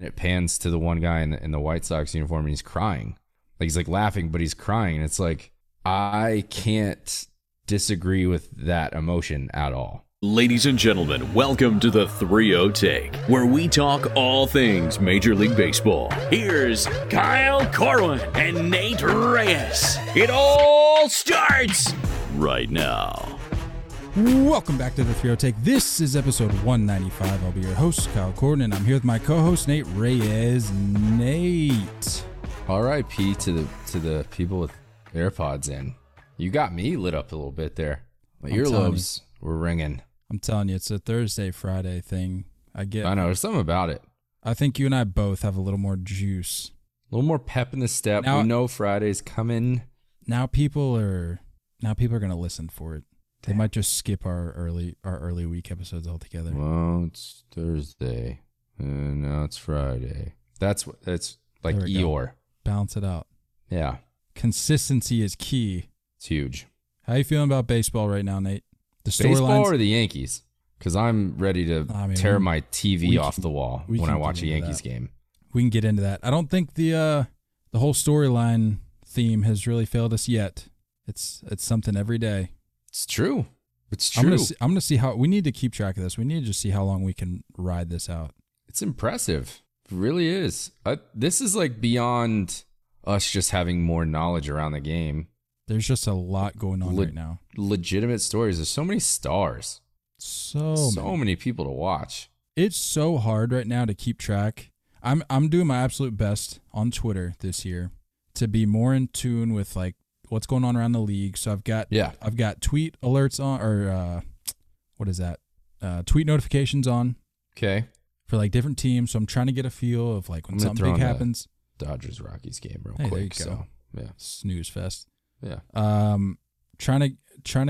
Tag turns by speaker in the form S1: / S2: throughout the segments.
S1: And it pans to the one guy in the, in the White Sox uniform and he's crying. Like he's like laughing, but he's crying. It's like, I can't disagree with that emotion at all.
S2: Ladies and gentlemen, welcome to the 3 0 Take, where we talk all things Major League Baseball. Here's Kyle Corwin and Nate Reyes. It all starts right now.
S3: Welcome back to the 3 Take. This is episode 195. I'll be your host, Kyle Corden, and I'm here with my co-host, Nate Reyes. Nate.
S1: R.I.P. to the to the people with AirPods in. You got me lit up a little bit there. My
S3: I'm
S1: earlobes were ringing.
S3: I'm telling you, it's a Thursday, Friday thing. I get
S1: I know there's something about it.
S3: I think you and I both have a little more juice.
S1: A little more pep in the step.
S3: Now-
S1: we know Friday's coming.
S3: Now people are now people are gonna listen for it. They might just skip our early our early week episodes altogether.
S1: Well, it's Thursday, and now it's Friday. That's what. That's like
S3: we go. Balance it out.
S1: Yeah,
S3: Consistency is key.
S1: it's huge.
S3: How you feeling about baseball right now, Nate? The
S1: Baseball or the Yankees? Because I'm ready to
S3: I mean,
S1: tear
S3: we-
S1: my TV off
S3: can-
S1: the wall when I watch a Yankees
S3: that.
S1: game.
S3: we can get into that. I don't think the uh the whole storyline theme has really failed us yet. It's it's something every day.
S1: It's true. It's
S3: I'm
S1: true.
S3: gonna see, I'm gonna see how we need to keep track of this. We need to just see how long we can ride this out.
S1: It's impressive. It really is. I, this is like beyond us just having more knowledge around the game.
S3: There's just a lot going on
S1: Le-
S3: right now.
S1: Legitimate stories. There's so many stars.
S3: So,
S1: so
S3: many.
S1: many people to watch.
S3: it's so hard right now to keep track. I'm I'm doing my absolute best on Twitter this year to be more in tune with like what's going on around the league. So I've got
S1: Yeah.
S3: I've got tweet alerts on or uh, what is that? Uh, tweet notifications on
S1: Okay.
S3: for like different teams. So I'm trying to get a feel of like when something big happens.
S1: Dodgers Rockies game real
S3: Hey,
S1: quick. So yeah.
S3: Snooze fest.
S1: Yeah.
S3: Um, trying to trying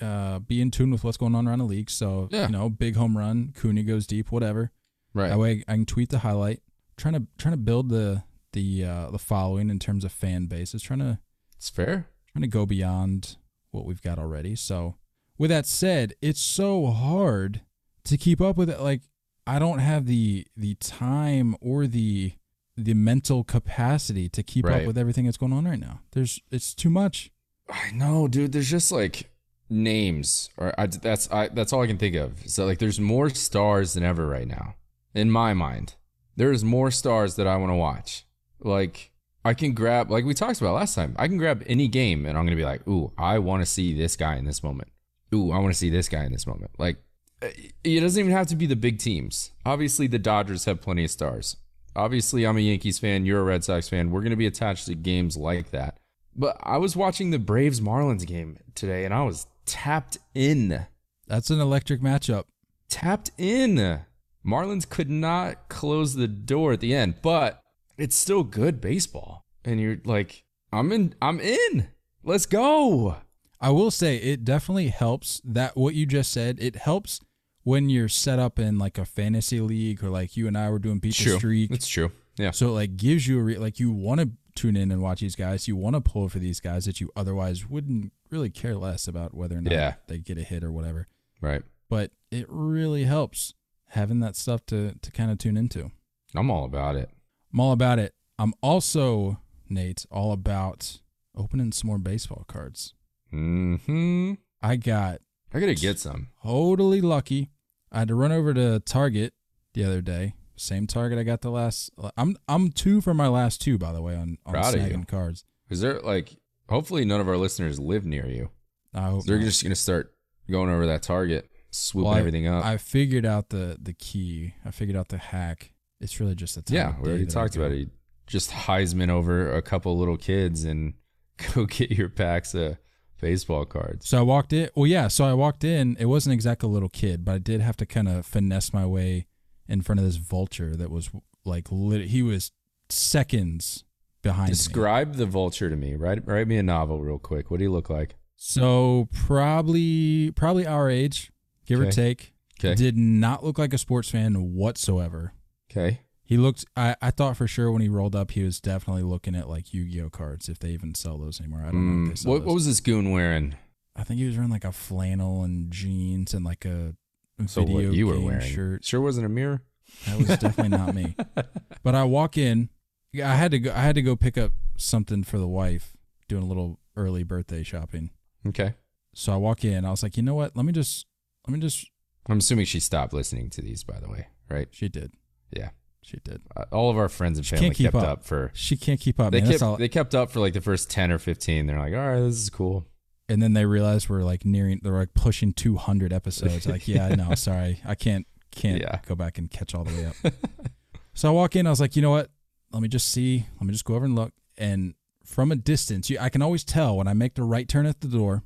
S3: to uh, be in tune with what's going on around the league. So
S1: Yeah.
S3: you know, big home run, Cooney goes deep, whatever.
S1: Right.
S3: That way I can tweet the highlight. Trying to trying to build the the uh, the following in terms of fan base. bases. Trying to
S1: it's fair.
S3: trying to go beyond what we've got already. So with that said, it's so hard to keep up with it. Like I don't have the the time or the the mental capacity to keep
S1: Right.
S3: up with everything that's going on right now. There's it's too much.
S1: I know, dude. There's just like names, or I, that's I, that's all I can think of. So like, there's more stars than ever right now, in my mind. There's more stars that I want to watch. Like I can grab, like we talked about last time. I can grab any game, and I'm gonna be like, ooh, I want to see this guy in this moment. Ooh, I want to see this guy in this moment. Like, eh, it doesn't even have to be the big teams. Obviously, the Dodgers have plenty of stars. Obviously, I'm a Yankees fan. You're a Red Sox fan. We're gonna be attached to games like that. But I was watching the Braves Marlins game today and I was tapped in.
S3: That's an electric matchup.
S1: Tapped in. Marlins could not close the door at the end, but it's still good baseball. And you're like, I'm in I'm in. Let's go.
S3: I will say it definitely helps that what you just said, it helps when you're set up in like a fantasy league or like you and I were doing the streak.
S1: It's true. Yeah.
S3: So it like gives you a re- like you want to tune in and watch these guys. You want to pull for these guys that you otherwise wouldn't really care less about whether or not
S1: Yeah.
S3: they get a hit or whatever.
S1: Right.
S3: But it really helps having that stuff to to kind of tune into.
S1: I'm all about it.
S3: I'm all about it. I'm also Nate all about opening some more baseball cards.
S1: Mm-hmm.
S3: I got
S1: I gotta get some.
S3: totally lucky. I had to run over to Target the other day. Same Target I got the last. I'm I'm two for my last two, by the way, on on
S1: Proud of
S3: snagging
S1: you.
S3: cards.
S1: Is there like hopefully none of our listeners live near you.
S3: I hope
S1: They're
S3: not.
S1: just gonna start going over that target, swooping
S3: Well, I-
S1: everything up.
S3: I figured out the the key. I figured out the hack. It's really just a time
S1: yeah, we already talked about it. Just Heisman over a couple little kids and go get your packs of baseball cards.
S3: So I walked in. Well, yeah. So I walked in. It wasn't exactly a little kid, but I did have to kind of finesse my way in front of this vulture that was like lit- he was seconds behind me.
S1: Describe the vulture to me. Write write me a novel real quick. What do you look like?
S3: So probably probably our age, give or take.
S1: Okay.
S3: Did not look like a sports fan whatsoever.
S1: Okay.
S3: He looked. I, I thought for sure when he rolled up, he was definitely looking at like Yu-Gi-Oh cards if they even sell those anymore. I don't know if they
S1: Mm,
S3: sell
S1: what,
S3: those.
S1: what was this goon wearing?
S3: I think he was wearing like a flannel and jeans and like a
S1: So
S3: video
S1: what you were
S3: game
S1: wearing?
S3: shirt.
S1: Sure wasn't a mirror.
S3: That was definitely not me. But I walk in. I had to go. I had to go pick up something for the wife, doing a little early birthday shopping.
S1: Okay.
S3: So I walk in. I was like, you know what? Let me just. Let me just.
S1: I'm assuming she stopped listening to these, by the way, right?
S3: She did.
S1: Yeah.
S3: She did.
S1: Uh, all of our friends and
S3: She
S1: family
S3: can't keep
S1: kept
S3: up.
S1: up. for.
S3: She can't keep up.
S1: They
S3: man.
S1: kept
S3: all.
S1: they kept up for like the first ten or fifteen. They're like, all right, this is cool.
S3: and then they realized we're like nearing. They're like pushing 200 episodes. like, yeah, no, sorry, I can't. Can't
S1: Yeah.
S3: go back and catch all the way up. so I walk in. I was like, you know what? Let me just see. Let me just go over and look. And from a distance, you, I can always tell when I make the right turn at the door.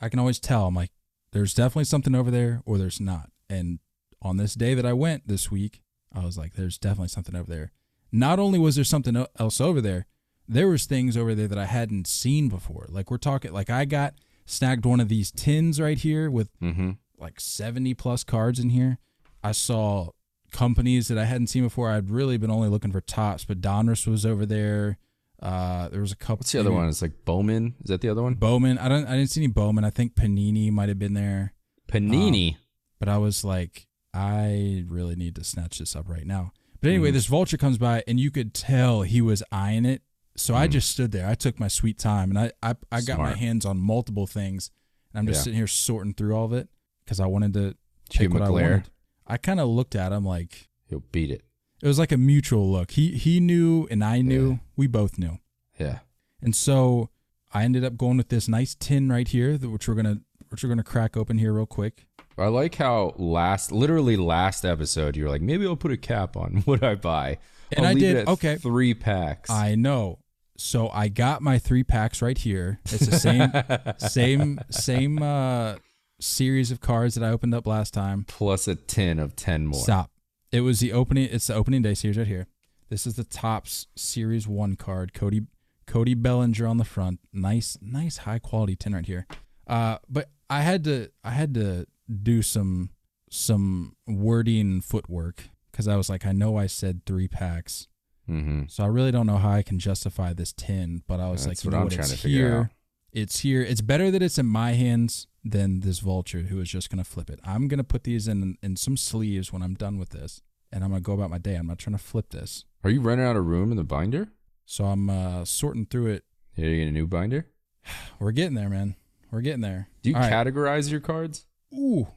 S3: I can always tell. I'm like, there's definitely something over there, or there's not. And on this day that I went this week, I was like, there's definitely something over there. Not only was there something else over there, there was things over there that I hadn't seen before. Like we're talking, like I got snagged one of these tins right here with
S1: Mm-hmm.
S3: like 70 plus cards in here. I saw companies that I hadn't seen before. I'd really been only looking for Topps, but Donruss was over there. Uh, there was a couple.
S1: What's the other
S3: maybe
S1: one? It's like Bowman. Is that the other one?
S3: Bowman. I don't. I didn't see any Bowman. I think Panini might have been there,
S1: Panini.
S3: but I was like, I really need to snatch this up right now. But anyway,
S1: Mhm.
S3: this vulture comes by, and you could tell he was eyeing it. So I
S1: Mhm.
S3: just stood there. I took my sweet time, and I I, I got my hands on multiple things, and I'm just
S1: Yeah.
S3: sitting here sorting through all of it because I wanted to pick what I
S1: glare?
S3: wanted. I kind of looked at him like
S1: He'll beat it.
S3: it was like a mutual look. He he knew and I knew.
S1: Yeah.
S3: We both knew.
S1: Yeah.
S3: And so I ended up going with this nice tin right here, that- which we're gonna which we're gonna crack open here real quick.
S1: I like how last, literally last episode, you were like, maybe I'll put a cap on what I buy.
S3: And
S1: I'll
S3: I did- okay.
S1: Three packs.
S3: I know. So I got my three packs right here. It's the same same same uh series of cards that I opened up last time.
S1: Plus a 10 of ten more.
S3: Stop. It was the opening. It's the opening day series right here. This is the Topps series one card. Cody Cody Bellinger on the front. Nice, nice high quality tin right here. Uh, but I had to I had to do some some wording footwork because I was like, I know I said three packs,
S1: Mm-hmm.
S3: so I really don't know how I can justify this ten. But I was
S1: That's
S3: like, you
S1: what
S3: know
S1: I'm
S3: what? It's here. It's here. It's better that it's in my hands than this vulture who is just gonna flip it. I'm gonna put these in in some sleeves when I'm done with this, and I'm gonna go about my day. I'm not trying to flip this.
S1: Are you running out of room in the binder?
S3: So I'm uh, sorting through it.
S1: Yeah, you get a new binder.
S3: We're getting there, man. We're getting there.
S1: Do you
S3: All right.
S1: categorize your cards?
S3: Ooh,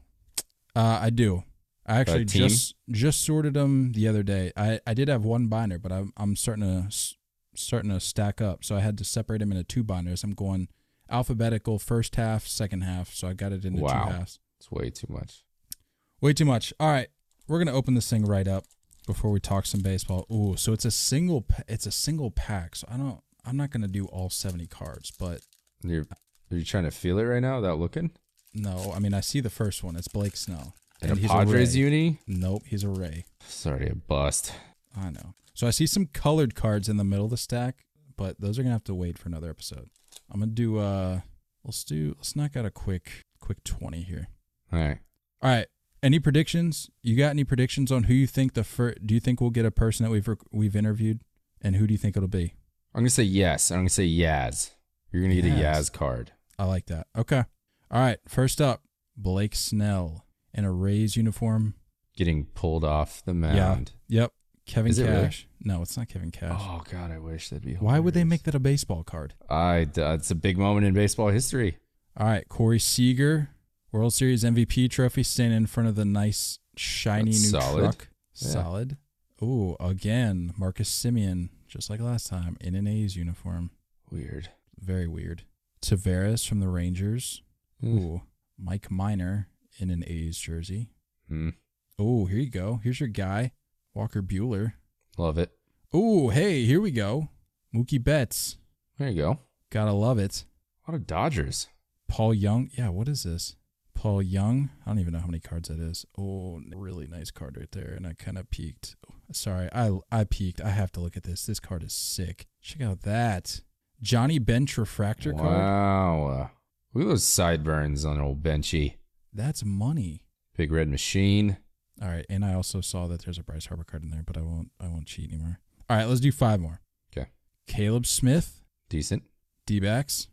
S3: uh, I do. I actually just just sorted them the other day. I, I did have one binder, but I'm I'm starting to starting to stack up. So I had to separate them into two binders. I'm going alphabetical first half, second half. So I got it into
S1: Wow.
S3: two halves.
S1: It's way too much.
S3: Way too much. All right, we're gonna open this thing right up before we talk some baseball. Ooh, so it's a single it's a single pack. So I don't I'm not gonna do all 70 cards, but
S1: You're are you trying to feel it right now without looking?
S3: No, I mean I see the first one. It's Blake Snell.
S1: And, a
S3: he's
S1: Padres
S3: Ray.
S1: uni?
S3: Nope, he's a Ray.
S1: Sorry, a bust.
S3: I know. So I see some colored cards in the middle of the stack, but those are gonna have to wait for another episode. I'm gonna do uh let's do let's knock out a quick quick twenty here.
S1: All right.
S3: All right. Any predictions? You got any predictions on who you think the first? Do you think we'll get a person that we've rec- we've interviewed, and who do you think it'll be?
S1: I'm gonna say yes. I'm gonna say Yaz. You're gonna get a.
S3: Yaz
S1: card.
S3: I like that. Okay. All right. First up, Blake Snell in a Rays uniform.
S1: Getting pulled off the mound. Yeah.
S3: Yep. Kevin
S1: Is it really?
S3: Cash. No, it's not Kevin Cash.
S1: Oh God, I wish that'd be.
S3: Why would they make that a baseball card?
S1: I. uh, It's a big moment in baseball history.
S3: All right, Corey Seager, World Series MVP trophy, standing in front of the nice shiny
S1: That's
S3: new
S1: solid.
S3: truck.
S1: Yeah.
S3: Solid. Ooh, again, Marcus Semien, just like last time, in an A's uniform.
S1: Weird.
S3: Very weird. Taveras from the Rangers. Ooh, Mike Minor in an A's jersey.
S1: Hmm.
S3: Ooh, here you go. Here's your guy, Walker Buehler.
S1: Love it.
S3: Ooh, hey, here we go. Mookie Betts.
S1: There you go.
S3: Gotta love it.
S1: What a lot of Dodgers.
S3: Paul Young. Yeah, what is this? Paul Young. I don't even know how many cards that is. Oh, really nice card right there. And I kind of peeked. Sorry, I I peeked. I have to look at this. This card is sick. Check out that. Johnny Bench refractor card.
S1: Wow. Look at those sideburns on old Benchy.
S3: That's money.
S1: Big red machine.
S3: All right, and I also saw that there's a Bryce Harper card in there, but I won't I won't cheat anymore. All right, let's do five more.
S1: Okay.
S3: Caleb Smith,
S1: Decent.
S3: D backs.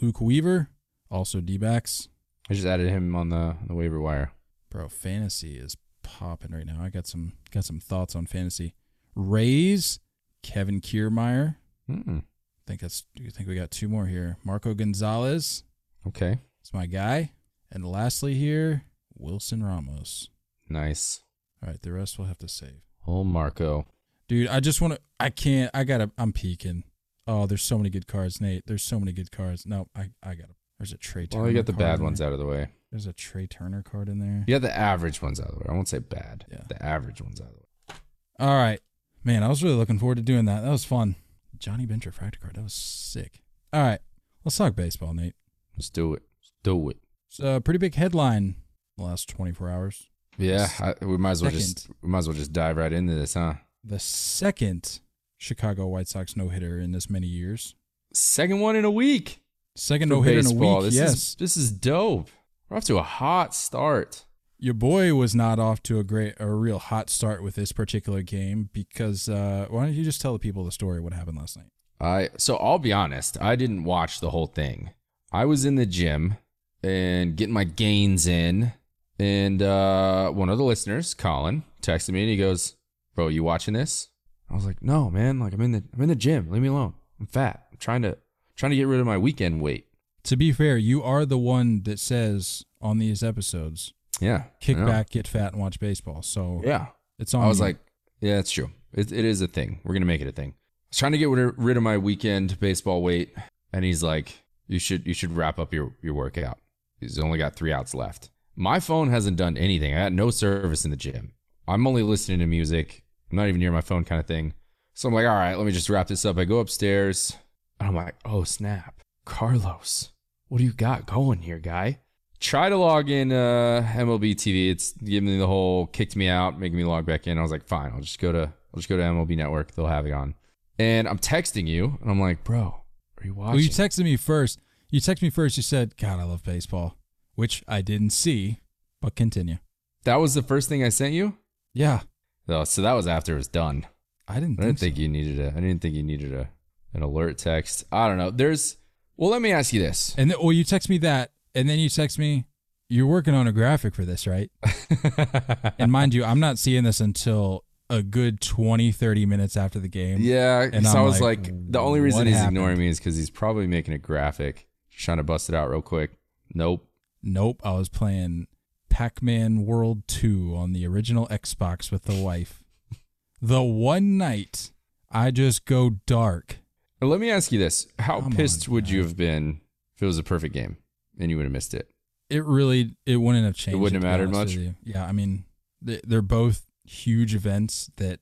S3: Luke Weaver, also D backs.
S1: I just added him on the on the waiver wire.
S3: Bro, fantasy is popping right now. I got some got some thoughts on fantasy. Rays, Kevin Kiermaier.
S1: Mm,
S3: I think that's. Do you think we got two more here. Marco Gonzalez.
S1: Okay.
S3: It's my guy. And lastly here, Wilson Ramos.
S1: Nice.
S3: All right, the rest we'll have to save.
S1: Oh, Marco.
S3: Dude, I just want to. I can't. I gotta. I'm peeking. Oh, there's so many good cards, Nate. There's so many good cards. No, I. I gotta. There's a Trea Turner.
S1: Well, you got the bad ones
S3: there.
S1: out of the way.
S3: There's a Trea Turner card in there.
S1: You got the average ones out of the way. I won't say bad.
S3: Yeah.
S1: The average ones out of the way.
S3: All right, man. I was really looking forward to doing that. That was fun. Johnny Bench refractor card. That was sick. All right, let's talk baseball, Nate.
S1: Let's do it. Let's do it.
S3: It's a pretty big headline the last 24 hours.
S1: Yeah, I, we might as well just we might as well just dive right into this, huh?
S3: The second Chicago White Sox no hitter in this many years.
S1: Second one in a week.
S3: Second no hitter in a week.
S1: This
S3: yes.
S1: is this is dope. We're off to a hot start.
S3: Your boy was not off to a great, a real hot start with this particular game because uh, why don't you just tell the people the story of what happened last night?
S1: I so I'll be honest, I didn't watch the whole thing. I was in the gym and getting my gains in, and uh, one of the listeners, Colin, texted me and he goes, "Bro, you watching this?" I was like, "No, man. Like I'm in the I'm in the gym. Leave me alone. I'm fat. I'm trying to trying to get rid of my weekend weight."
S3: To be fair, you are the one that says on these episodes,
S1: Yeah,
S3: kick back, get fat, and watch baseball. So
S1: Yeah,
S3: it's on.
S1: I was
S3: you.
S1: like, "Yeah, it's true. It, it is a thing. We're gonna make it a thing." I was trying to get rid of my weekend baseball weight, and he's like, "You should you should wrap up your your workout. He's only got three outs left." My phone hasn't done anything. I had no service in the gym. I'm only listening to music. I'm not even near my phone, kind of thing. So I'm like, "All right, let me just wrap this up." I go upstairs, and I'm like, "Oh snap, Carlos, what do you got going here, guy?" Try to log in uh, MLB TV. It's giving me the whole kicked me out, making me log back in. I was like, fine, I'll just go to I'll just go to MLB Network. They'll have it on. And I'm texting you, and I'm like, bro, you
S3: well, you texted me first. You texted me first. You said, "God, I love baseball," which I didn't see, but continue.
S1: that was the first thing I sent you.
S3: Yeah,
S1: Oh, so that was after it was done.
S3: I didn't
S1: I
S3: think,
S1: didn't think
S3: so.
S1: you needed a. I didn't think you needed a an alert text. I don't know. There's. Well, let me ask you this.
S3: And then, well, you text me that, and then you text me, "You're working on a graphic for this, right?" and mind you, I'm not seeing this until a good 20, 30 minutes after the game.
S1: Yeah,
S3: And
S1: so I was
S3: like,
S1: like, the only reason he's
S3: happened?
S1: ignoring me is because he's probably making a graphic, trying to bust it out real quick. Nope.
S3: Nope, I was playing Pac-Man World 2 on the original Xbox with the wife. the one night I just go dark.
S1: Let me ask you this: How
S3: Come
S1: pissed
S3: on,
S1: would you have been if it was a perfect game and you would have missed it?
S3: It really it wouldn't have changed.
S1: It
S3: wouldn't
S1: have mattered much?
S3: Yeah, I mean, they're both huge events that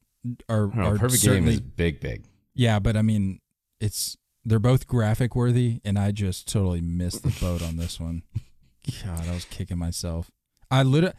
S3: are,
S1: know,
S3: are
S1: perfect game
S3: certainly
S1: is big, big.
S3: Yeah, but I mean, it's they're both graphic worthy, and I just totally missed the boat on this one. God, I was kicking myself. I literally,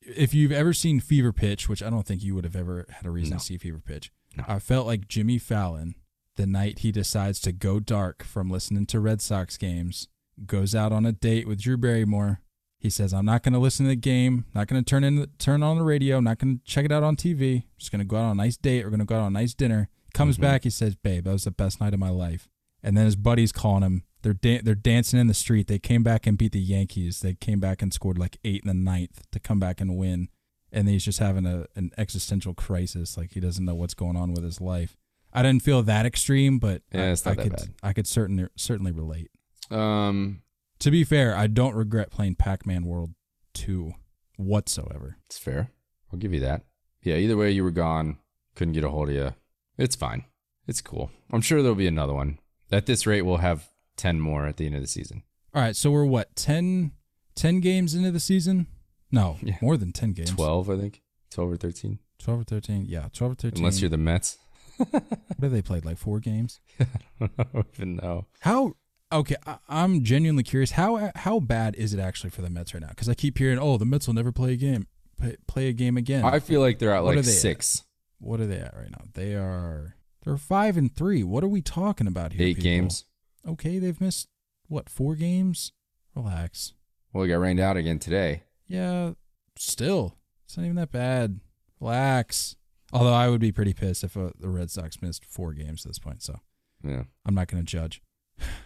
S3: if you've ever seen Fever Pitch, which I don't think you would have ever had a reason
S1: No.
S3: to see Fever Pitch,
S1: No.
S3: I felt like Jimmy Fallon the night he decides to go dark from listening to Red Sox games, goes out on a date with Drew Barrymore. He says, "I'm not going to listen to the game. Not going to turn in turn on the radio. Not going to check it out on TV. Just going to go out on a nice date. We're going to go out on a nice dinner." Comes
S1: Mhm.
S3: back, he says, "Babe, that was the best night of my life." And then his buddies calling him. They're da- they're dancing in the street. They came back and beat the Yankees. They came back and scored like eight in the ninth to come back and win. And he's just having a an existential crisis. Like he doesn't know what's going on with his life. I didn't feel that extreme, but
S1: Yeah,
S3: I, I
S1: that
S3: could
S1: bad.
S3: I could certainly certainly relate.
S1: Um,
S3: To be fair, I don't regret playing Pac-Man World 2 whatsoever.
S1: it's fair. I'll give you that. Yeah. Either way, you were gone. Couldn't get a hold of you. It's fine. It's cool. I'm sure there'll be another one. At this rate, we'll have ten more at the end of the season.
S3: All right, so we're what 10, 10 games into the season? No,
S1: Yeah.
S3: more than ten games.
S1: Twelve, I think. Twelve or thirteen,
S3: 12 or thirteen. Yeah, twelve or thirteen.
S1: unless you're the Mets.
S3: what have they played? Like four games?
S1: I don't even know.
S3: How? Okay, I, I'm genuinely curious. How how bad is it actually for the Mets right now? Because I keep hearing, oh, the Mets will never play a game, play, play a game again.
S1: I feel like they're at
S3: What are
S1: like
S3: they at?
S1: six,
S3: what are they at right now? They are they're five and three. What are we talking about here?
S1: eight
S3: people?
S1: games.
S3: Okay, they've missed what four games? Relax.
S1: Well, we got rained out again today.
S3: Yeah, still, it's not even that bad. Relax. Although I would be pretty pissed if uh, the Red Sox missed four games at this point. So
S1: Yeah.
S3: I'm not going to judge.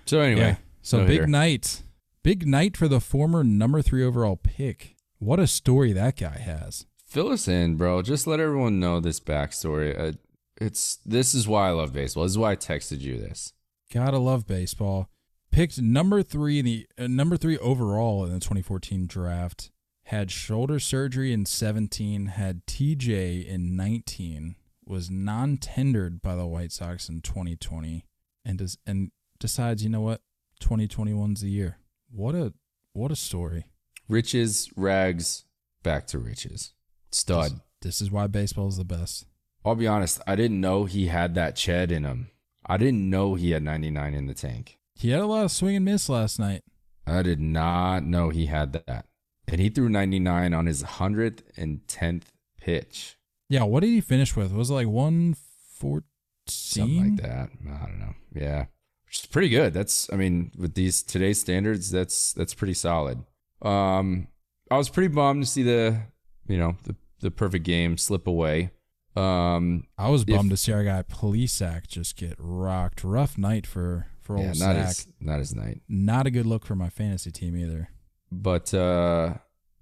S1: So anyway,
S3: Yeah. So
S1: no
S3: big
S1: hitter.
S3: night. Big night for the former number three overall pick. What a story that guy has.
S1: fill us in, bro. Just let everyone know this backstory. Uh, it's this is why I love baseball. This is why I texted you this.
S3: Gotta love baseball. Picked number three in the uh, number three overall in the 2014 draft. Had shoulder surgery in 17. Had TJ in 19. Was non-tendered by the White Sox in 2020, and does and decides, you know what, 2021's the year. What a what a story.
S1: Riches, rags, back to riches. Stud.
S3: This, this is why baseball is the best.
S1: I'll be honest, I didn't know he had that Ched in him. I didn't know he had 99 in the tank.
S3: He had a lot of swing and miss last night.
S1: I did not know he had that. And he threw 99 on his 110th pitch.
S3: Yeah, what did he finish with? Was it like 114?
S1: Something like that. I don't know. Yeah. Which is pretty good. That's I mean, with these today's standards, that's that's pretty solid. Um I was pretty bummed to see the you know, the the perfect game slip away. Um,
S3: I was bummed if, to see our guy Plesac just get rocked. Rough night for for old
S1: yeah, not
S3: Sack.
S1: his not his night.
S3: Not a good look for my fantasy team either.
S1: But uh,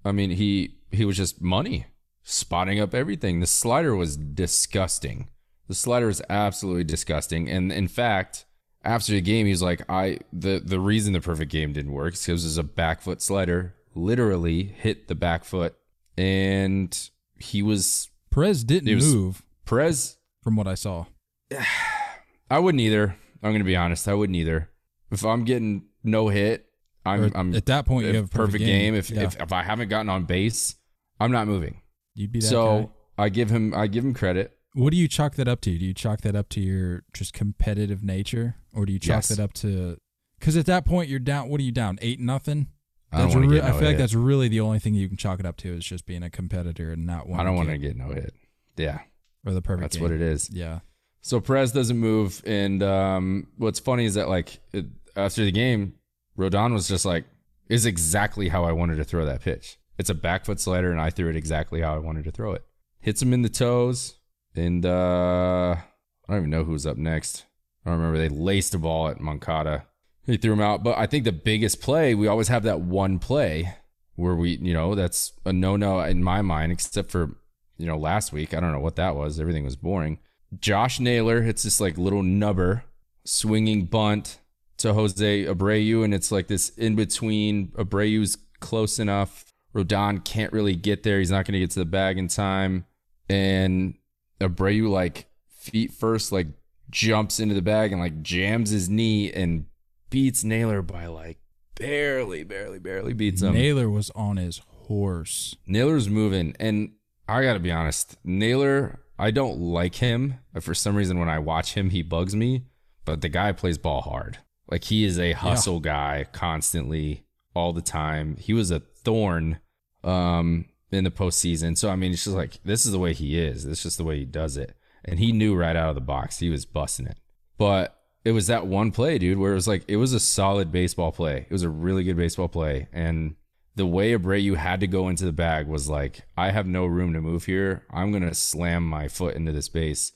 S1: I mean, he he was just money spotting up everything. The slider was disgusting. The slider was absolutely disgusting. And in fact, after the game, he was like, "I the the reason the perfect game didn't work is because it was a back foot slider. Literally hit the back foot, and he was
S3: Perez didn't was, move.
S1: Perez,
S3: from what I saw,
S1: I wouldn't either. I'm to be honest. I wouldn't either. If I'm getting no hit, I'm, I'm
S3: at that point you have
S1: perfect,
S3: perfect
S1: game.
S3: game.
S1: If,
S3: yeah.
S1: if if I haven't gotten on base, I'm not moving.
S3: You'd be that
S1: so
S3: guy.
S1: I give him I give him credit.
S3: What do you chalk that up to? Do you chalk that up to your just competitive nature, or do you chalk
S1: Yes.
S3: that up to? Because at that point you're down. What are you down? Eight nothing.
S1: I don't
S3: That's
S1: want to
S3: re-
S1: get
S3: I
S1: no
S3: feel like that's really the only thing you can chalk it up to is just being a competitor and not wanting
S1: I don't want
S3: to
S1: to get no hit. Yeah,
S3: or the perfect.
S1: that's
S3: game.
S1: what it is.
S3: Yeah.
S1: So Perez doesn't move, and um, what's funny is that like it, after the game, Rodon was just like, "Is exactly how I wanted to throw that pitch. It's a back foot slider, and I threw it exactly how I wanted to throw it. Hits him in the toes, and uh, I don't even know who's up next. I don't remember. They laced a ball at Moncada. He threw him out, but I think the biggest play we always have that one play where we, you know, that's a no-no in my mind, except for you know last week. I don't know what that was. Everything was boring. Josh Naylor hits this like little nubber swinging bunt to Jose Abreu, and it's like this in between. Abreu's close enough. Rodon can't really get there. He's not going to get to the bag in time, and Abreu like feet first, like jumps into the bag and like jams his knee and beats Naylor by like barely, barely, barely beats him.
S3: Naylor was on his horse.
S1: Naylor's moving, and I gotta be honest, Naylor, I don't like him. For some reason, when I watch him, he bugs me. But the guy plays ball hard. Like he is a hustle guy constantly, all the time. He was a thorn um, in the postseason. So I mean, it's just like this is the way he is. It's just the way he does it. And he knew right out of the box he was busting it. But it was that one play, dude, where it was like it was a solid baseball play. It was a really good baseball play, and the way Abreu had to go into the bag was like, I have no room to move here. I'm gonna slam my foot into this base,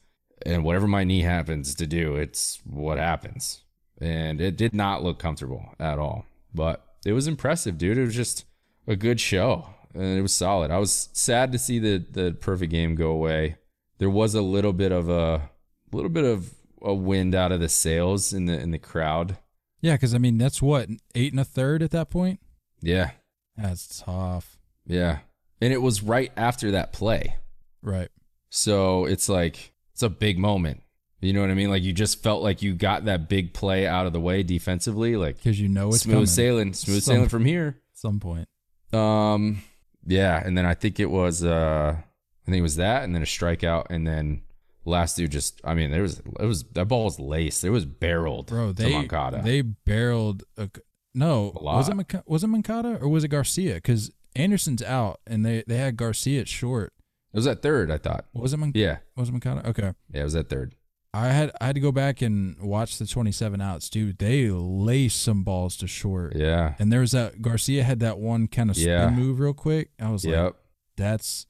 S1: and whatever my knee happens to do, it's what happens. And it did not look comfortable at all, but it was impressive, dude. It was just a good show, and it was solid. I was sad to see the the perfect game go away. There was a little bit of a little bit of a wind out of the sails in the in the crowd.
S3: Yeah, because I mean that's what eight and a third at that point.
S1: Yeah,
S3: That's tough.
S1: yeah, and it was right after that play.
S3: Right.
S1: So it's like it's a big moment. You know what I mean? Like you just felt like you got that big play out of the way defensively. Like
S3: Because you know it's
S1: smooth
S3: coming
S1: sailing, smooth
S3: Some-
S1: sailing from here.
S3: at some point.
S1: Um, yeah, and then I think it was uh, I think it was that, and then a strikeout, and then last dude just. I mean, there was it was that ball was laced. It was barreled,
S3: Bro,
S1: to
S3: they they barreled a, no
S1: A lot.
S3: was it Manca- was it Moncada or was it Garcia? Because Anderson's out and they they had Garcia at short.
S1: it was at third, I thought.
S3: Was it Man-
S1: Yeah,
S3: was it Moncada? Okay,
S1: yeah, it was at third.
S3: I had I had to go back and watch the twenty seven outs, dude. They laced some balls to short.
S1: Yeah.
S3: And there was that Garcia had that one kind of spin
S1: Yeah.
S3: move real quick. I was like,
S1: Yep.
S3: that's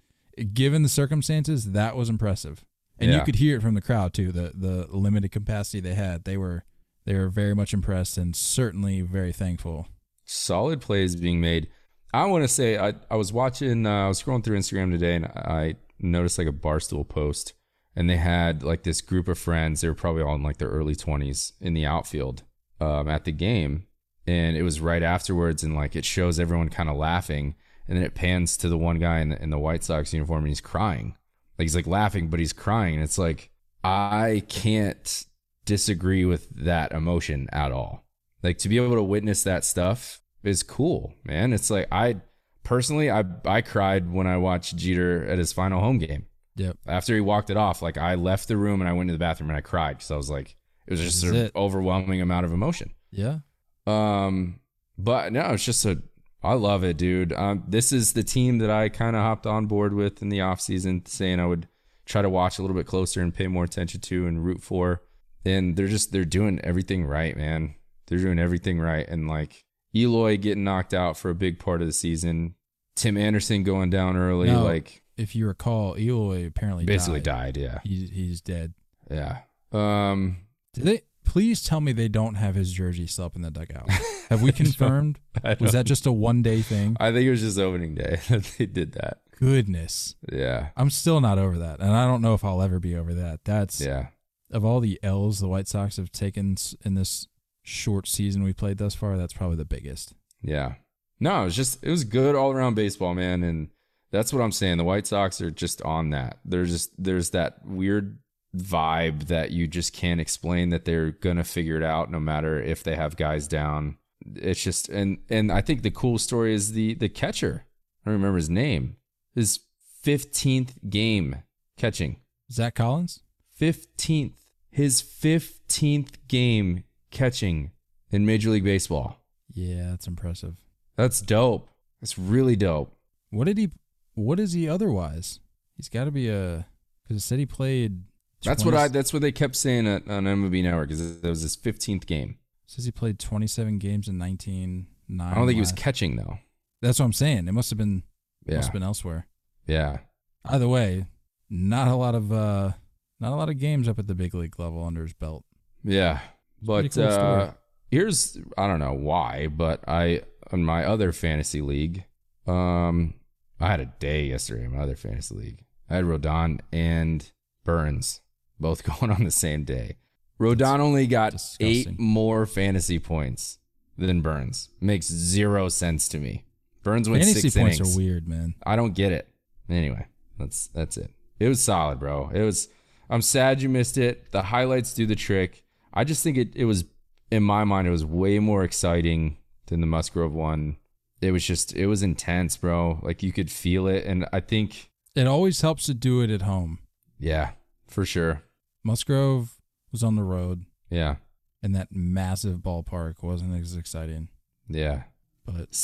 S3: given the circumstances, that was impressive. And you could hear it from the crowd too. The the limited capacity they had, they were they were very much impressed and certainly very thankful.
S1: solid plays being made. I want to say I, I was watching uh, I was scrolling through Instagram today and I noticed like a barstool post and they had like this group of friends. They were probably all in like their early 20s in the outfield um, at the game. And it was right afterwards and like it shows everyone kind of laughing. And then it pans to the one guy in the, in the White Sox uniform and he's crying. Like he's like laughing but he's crying. And it's like I can't disagree with that emotion at all. Like to be able to witness that stuff is cool man. It's like I personally I I cried when I watched Jeter at his final home game
S3: Yep.
S1: after he walked it off, like I left the room and I went to the bathroom and I cried because I was like, it was just an
S3: it.
S1: overwhelming amount of emotion.
S3: Yeah.
S1: Um, but no, it's just a, I love it, dude. Um, this is the team that I kind of hopped on board with in the off season, saying I would try to watch a little bit closer and pay more attention to and root for. And they're just they're doing everything right, man. They're doing everything right, and like Eloy getting knocked out for a big part of the season, Tim Anderson going down early,
S3: No,
S1: like
S3: If you recall, Eloy apparently
S1: basically
S3: died.
S1: died. Yeah,
S3: He's he's dead.
S1: yeah. Um,
S3: Did they please tell me they don't have his jersey still up in the dugout? Have we confirmed? Was that just a one day thing?
S1: I think it was just opening day that they did that.
S3: Goodness.
S1: Yeah,
S3: I'm still not over that. And I don't know if I'll ever be over that. That's
S1: yeah.
S3: of all the L's the White Sox have taken in this short season we played thus far, that's probably the biggest.
S1: Yeah. No, it was just it was good all around baseball, man, and that's what I'm saying. The White Sox are just on that. There's just there's that weird vibe that you just can't explain that they're gonna figure it out no matter if they have guys down. It's just and and I think the cool story is the the catcher. I don't remember his name. His 15th game catching.
S3: Zach Collins?
S1: 15th. His 15th game catching in Major League Baseball.
S3: Yeah, that's impressive.
S1: That's dope. That's really dope.
S3: What did he? What is he otherwise? He's got to be a because it said he played.
S1: That's what I. That's what they kept saying at, on MLB Network. Is it was his 15th game.
S3: says he played 27 games in 19.
S1: I don't think he was catching though.
S3: That's what I'm saying. It must have been.
S1: Yeah,
S3: Must have been elsewhere.
S1: yeah,
S3: Either way, not a lot of uh, not a lot of games up at the big league level under his belt.
S1: yeah. But
S3: cool
S1: uh, here's I don't know why, but I on my other fantasy league, um, I had a day yesterday in my other fantasy league. I had Rodon and Burnes both going on the same day. Rodon only got eight more fantasy points than Burnes. Makes zero sense to me. Burnes went
S3: Fantasy
S1: six
S3: points
S1: innings.
S3: are weird, man.
S1: I don't get it. Anyway, that's that's it. It was solid, bro. It was. I'm sad you missed it. The highlights do the trick. I just think it. It was in my mind. It was way more exciting than the Musgrove one. It was just. It was intense, bro. Like you could feel it, and I think,
S3: It always helps to do it at home.
S1: yeah, for sure.
S3: Musgrove was on the road,
S1: Yeah,
S3: and that massive ballpark wasn't as exciting.
S1: yeah.
S3: But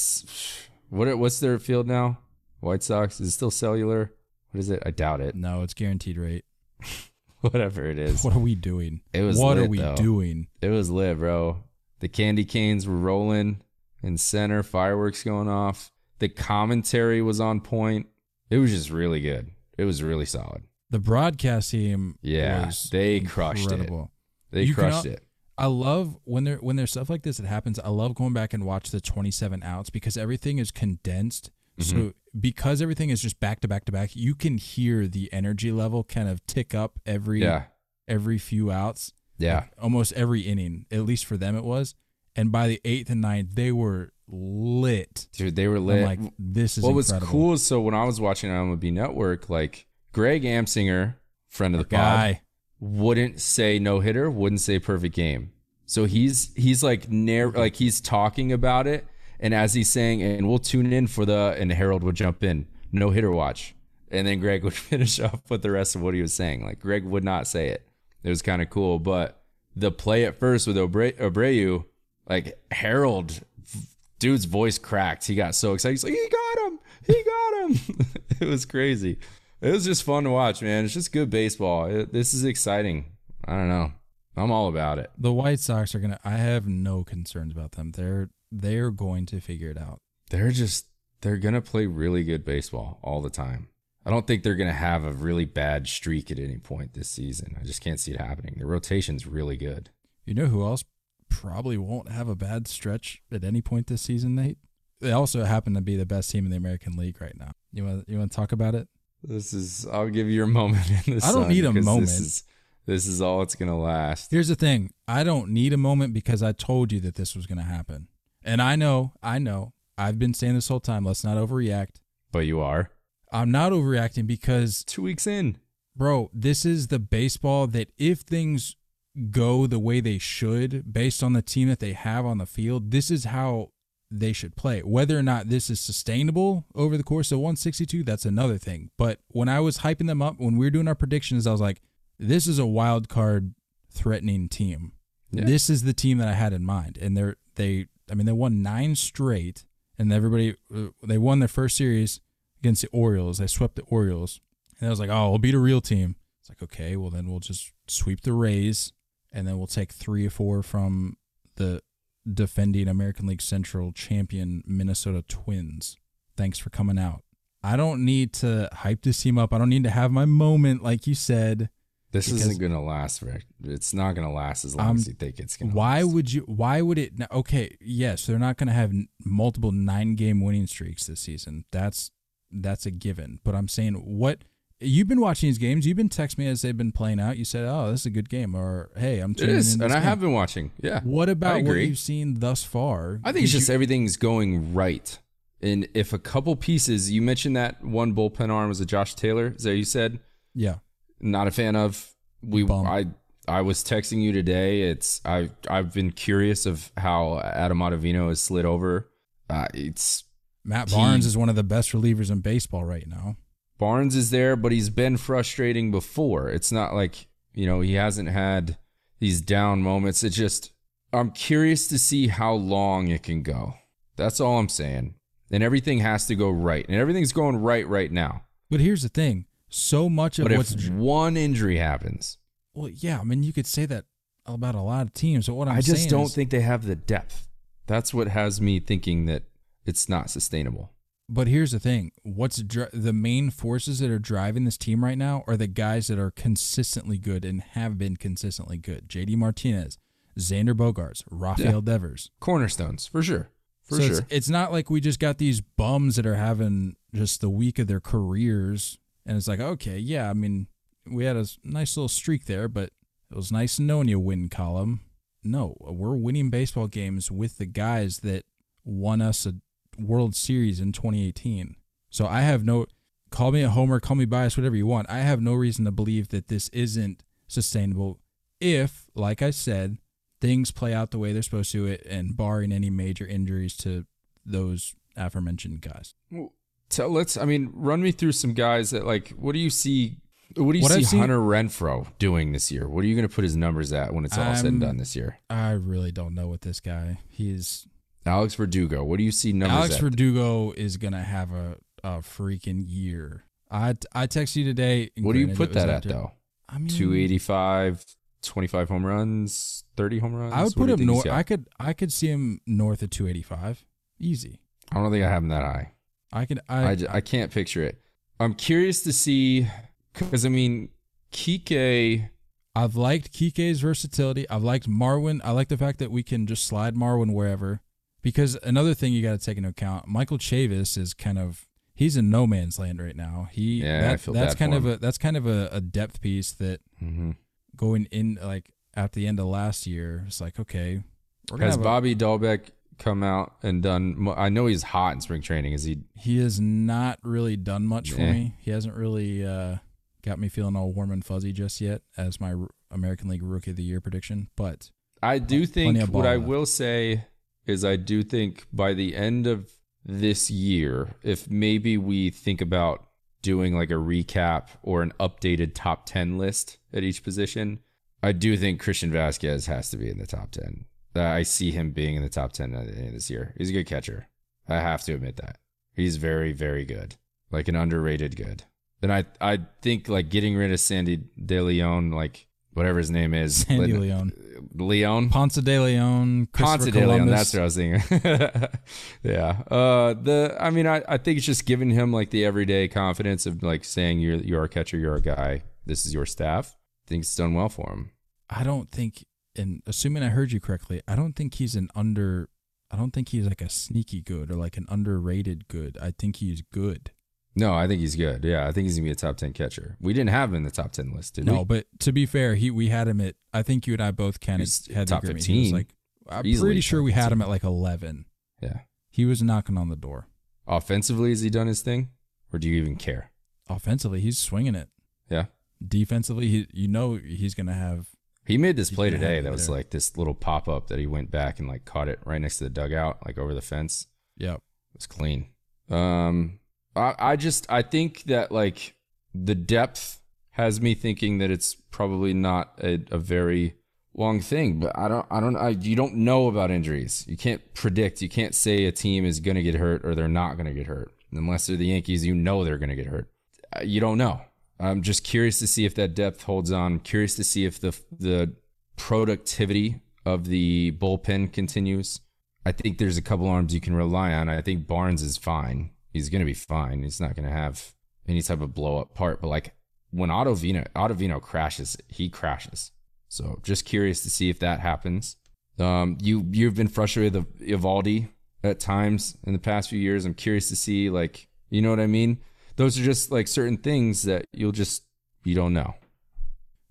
S1: What? What's their field now? White Sox. Is it still cellular? What is it? I doubt it.
S3: no, it's guaranteed rate.
S1: Whatever it is.
S3: What are we doing?
S1: It was
S3: what are we
S1: though.
S3: doing?
S1: It was lit, bro. The candy canes were rolling in center, fireworks going off. The commentary was on point. It was just really good. It was really solid.
S3: The broadcast team,
S1: Yeah, they crushed it. They
S3: You
S1: crushed
S3: al-
S1: it.
S3: I love when there when there's stuff like this that happens. I love going back and watch the 27 outs because everything is condensed. So
S1: Mm-hmm.
S3: because everything is just back to back to back, you can hear the energy level kind of tick up every
S1: Yeah.
S3: every few outs.
S1: Yeah.
S3: Like, almost every inning. At least for them, it was. And by the eighth and ninth, they were lit.
S1: Dude, they were
S3: I'm
S1: lit.
S3: like, this is
S1: what
S3: incredible.
S1: was cool so when I was watching on MLB Network, like Greg Amsinger, friend of the pod,
S3: guy.
S1: wouldn't say no hitter, wouldn't say perfect game. So he's he's like narr- like he's talking about it, and as he's saying, and we'll tune in for the and Harold would jump in, no hitter watch, and then Greg would finish up with the rest of what he was saying. Like Greg would not say it. It was kind of cool, but the play at first with Obre- Abreu, like Harold, dude's voice cracked. He got so excited. He's like, he got him, he got him. it was crazy. It was just fun to watch, man. It's just good baseball. It, this is exciting. I don't know. I'm all about it.
S3: The White Sox are gonna. I have no concerns about them. They're they're going to figure it out.
S1: They're just they're gonna play really good baseball all the time. I don't think they're gonna have a really bad streak at any point this season. I just can't see it happening. The rotation's really good.
S3: You know who else probably won't have a bad stretch at any point this season, Nate? they also happen to be the best team in the American League right now. You want you want to talk about it?
S1: This is. I'll give you a moment in the
S3: I don't need a moment.
S1: This is, this is all it's gonna last.
S3: Here's the thing. I don't need a moment because I told you that this was going to happen. And I know, I know. I've been saying this whole time, let's not overreact.
S1: But you are
S3: I'm not overreacting because
S1: two weeks in.
S3: bro, this is the baseball that if things go the way they should based on the team that they have on the field, this is how they should play. Whether or not this is sustainable over the course of 162, that's another thing. But when I was hyping them up, when we were doing our predictions, I was like, this is a wild card threatening team.
S1: Yeah.
S3: This is the team that I had in mind. And they're they I mean they won 9 straight and everybody uh, they won their first series against the Orioles. They swept the Orioles. And I was like, "Oh, we'll beat a real team." It's like, "Okay, well then we'll just sweep the Rays and then we'll take 3 or 4 from the defending American League Central champion Minnesota Twins. Thanks for coming out." I don't need to hype this team up. I don't need to have my moment like you said.
S1: This isn't gonna last. Rick. It's not gonna last as long
S3: Um,
S1: as you think it's gonna.
S3: Why
S1: last.
S3: would you? Why would it? Okay, yes, they're not going to have multiple nine-game winning streaks this season. That's that's a given. But I'm saying, what you've been watching these games? You've been texting me as they've been playing out. You said, "Oh, this is a good game," or "Hey, I'm
S1: It
S3: tuning
S1: is,
S3: in."
S1: and I
S3: game."
S1: have been watching. Yeah.
S3: What about what you've seen thus far?
S1: I think it's just
S3: you-
S1: everything's going right. And if a couple pieces, you mentioned that one bullpen arm was a Josh Taylor. Is that what you said?
S3: yeah.
S1: Not a fan of. We
S3: Bum.
S1: I I was texting you today. It's I I've been curious of how Adam Ottavino has slid over. Uh, it's
S3: Matt
S1: He-
S3: Barnes is one of the best relievers in baseball right now.
S1: Barnes is there, but he's been frustrating before. It's not like, you know, he hasn't had these down moments. It's just, I'm curious to see how long it can go. That's all I'm saying. And everything has to go right. And everything's going right right now.
S3: But here's the thing: so much of
S1: But
S3: what's
S1: if one injury happens,
S3: well, yeah. I mean, you could say that about a lot of teams. But what I'm
S1: i just don't
S3: is-
S1: think they have the depth. That's what has me thinking that it's not sustainable.
S3: But here's the thing: what's dri- the main forces that are driving this team right now are the guys that are consistently good and have been consistently good. JD Martinez, Xander Bogaerts, Rafael Devers.
S1: Cornerstones, for sure. For
S3: so
S1: sure.
S3: it's, it's not like we just got these bums that are having just the week of their careers, and it's like, okay, yeah, I mean, we had a nice little streak there, but it was nice knowing you win column. No, we're winning baseball games with the guys that won us a World Series in 2018. So I have no, call me a homer, call me biased, whatever you want. I have no reason to believe that this isn't sustainable if, like I said, things play out the way they're supposed to, and barring any major injuries to those aforementioned guys.
S1: Well, Tell let's. I mean, run me through some guys that like. What do you see? What do you
S3: What
S1: see
S3: seen-
S1: Hunter Renfroe doing this year? What are you going to put his numbers at when it's all said and done this year?
S3: I really don't know what this guy. He's
S1: Alex Verdugo. What do you see numbers
S3: Alex
S1: at?
S3: Verdugo is gonna have a, a freaking year. I I text you today.
S1: what do you put that at though?
S3: I mean,
S1: 285, 25 home runs, 30 home runs.
S3: I would put him north. I could I could see him north of 285, easy.
S1: I don't think I have him that high.
S3: I could
S1: I,
S3: I,
S1: j- I can't picture it. I'm curious to see because I mean, Kike.
S3: I've liked Kike's versatility. I've liked Marwin. I like the fact that we can just slide Marwin wherever. Because another thing you got to take into account, Michael Chavis is kind of he's in no man's land right now. He
S1: Yeah, I feel
S3: that's
S1: bad
S3: kind of
S1: him.
S3: a that's kind of a, a depth piece that
S1: hmm
S3: going in like at the end of last year, it's like okay,
S1: Has
S3: have a-
S1: Bobby Dalbec come out and done? I know he's hot in spring training. Is he?
S3: he has not really done much for
S1: Eh.
S3: me. He hasn't really uh, got me feeling all warm and fuzzy just yet as my American League Rookie of the Year prediction. But
S1: I do think what I will say is I do think by the end of this year, if maybe we think about doing like a recap or an updated top 10 list at each position, I do think Christian Vázquez has to be in the top 10. Uh, I see him being in the top 10 at the end of this year. He's a good catcher. I have to admit that. He's very, very good. Like an underrated good. And I, I think like getting rid of Sandy De Leon, like whatever his name is,
S3: Sandy
S1: letting-
S3: Leon,
S1: Leon.
S3: Ponce de Leon,
S1: Ponce de Leon, that's what I was thinking. yeah. Uh the I mean I, I think it's just giving him like the everyday confidence of like saying you're you're a catcher, you're a guy, this is your staff. I think it's done well for him.
S3: I don't think, and assuming I heard you correctly, I don't think he's an under I don't think he's like a sneaky good or like an underrated good. I think he's good.
S1: No, I think he's good. Yeah, I think he's gonna be a top ten catcher. We didn't have him in the top ten list, did
S3: no,
S1: we?
S3: but to be fair, he we had him at. I think you and I both kind of
S1: He's
S3: had
S1: top
S3: agreement. He was
S1: 15.
S3: like, I'm
S1: Easily
S3: pretty sure we had
S1: 15.
S3: him at like eleven.
S1: Yeah.
S3: He was knocking on the door.
S1: Offensively, has he done his thing, or do you even care?
S3: Offensively, he's swinging it.
S1: Yeah.
S3: Defensively, he you know he's gonna have.
S1: He made this play today that was
S3: there.
S1: like this little pop up that he went back and like caught it right next to the dugout, like over the fence.
S3: Yep.
S1: It was clean. Um, I, I just I think that like the depth has me thinking that it's probably not a, a very long thing. But I don't I don't I, you don't know about injuries. You can't predict. You can't say a team is going to get hurt or they're not going to get hurt unless they're the Yankees. You know they're going to get hurt. Uh, You don't know. I'm just curious to see if that depth holds on. I'm curious to see if the the productivity of the bullpen continues. I think there's a couple arms you can rely on. I think Barnes is fine. He's going to be fine. He's not going to have any type of blow up part. But like when Ottavino Ottavino crashes, he crashes. So just curious to see if that happens. Um, you you've been frustrated with Eovaldi at times in the past few years. I'm curious to see like you know what I mean. Those are just like certain things that you'll just you don't know.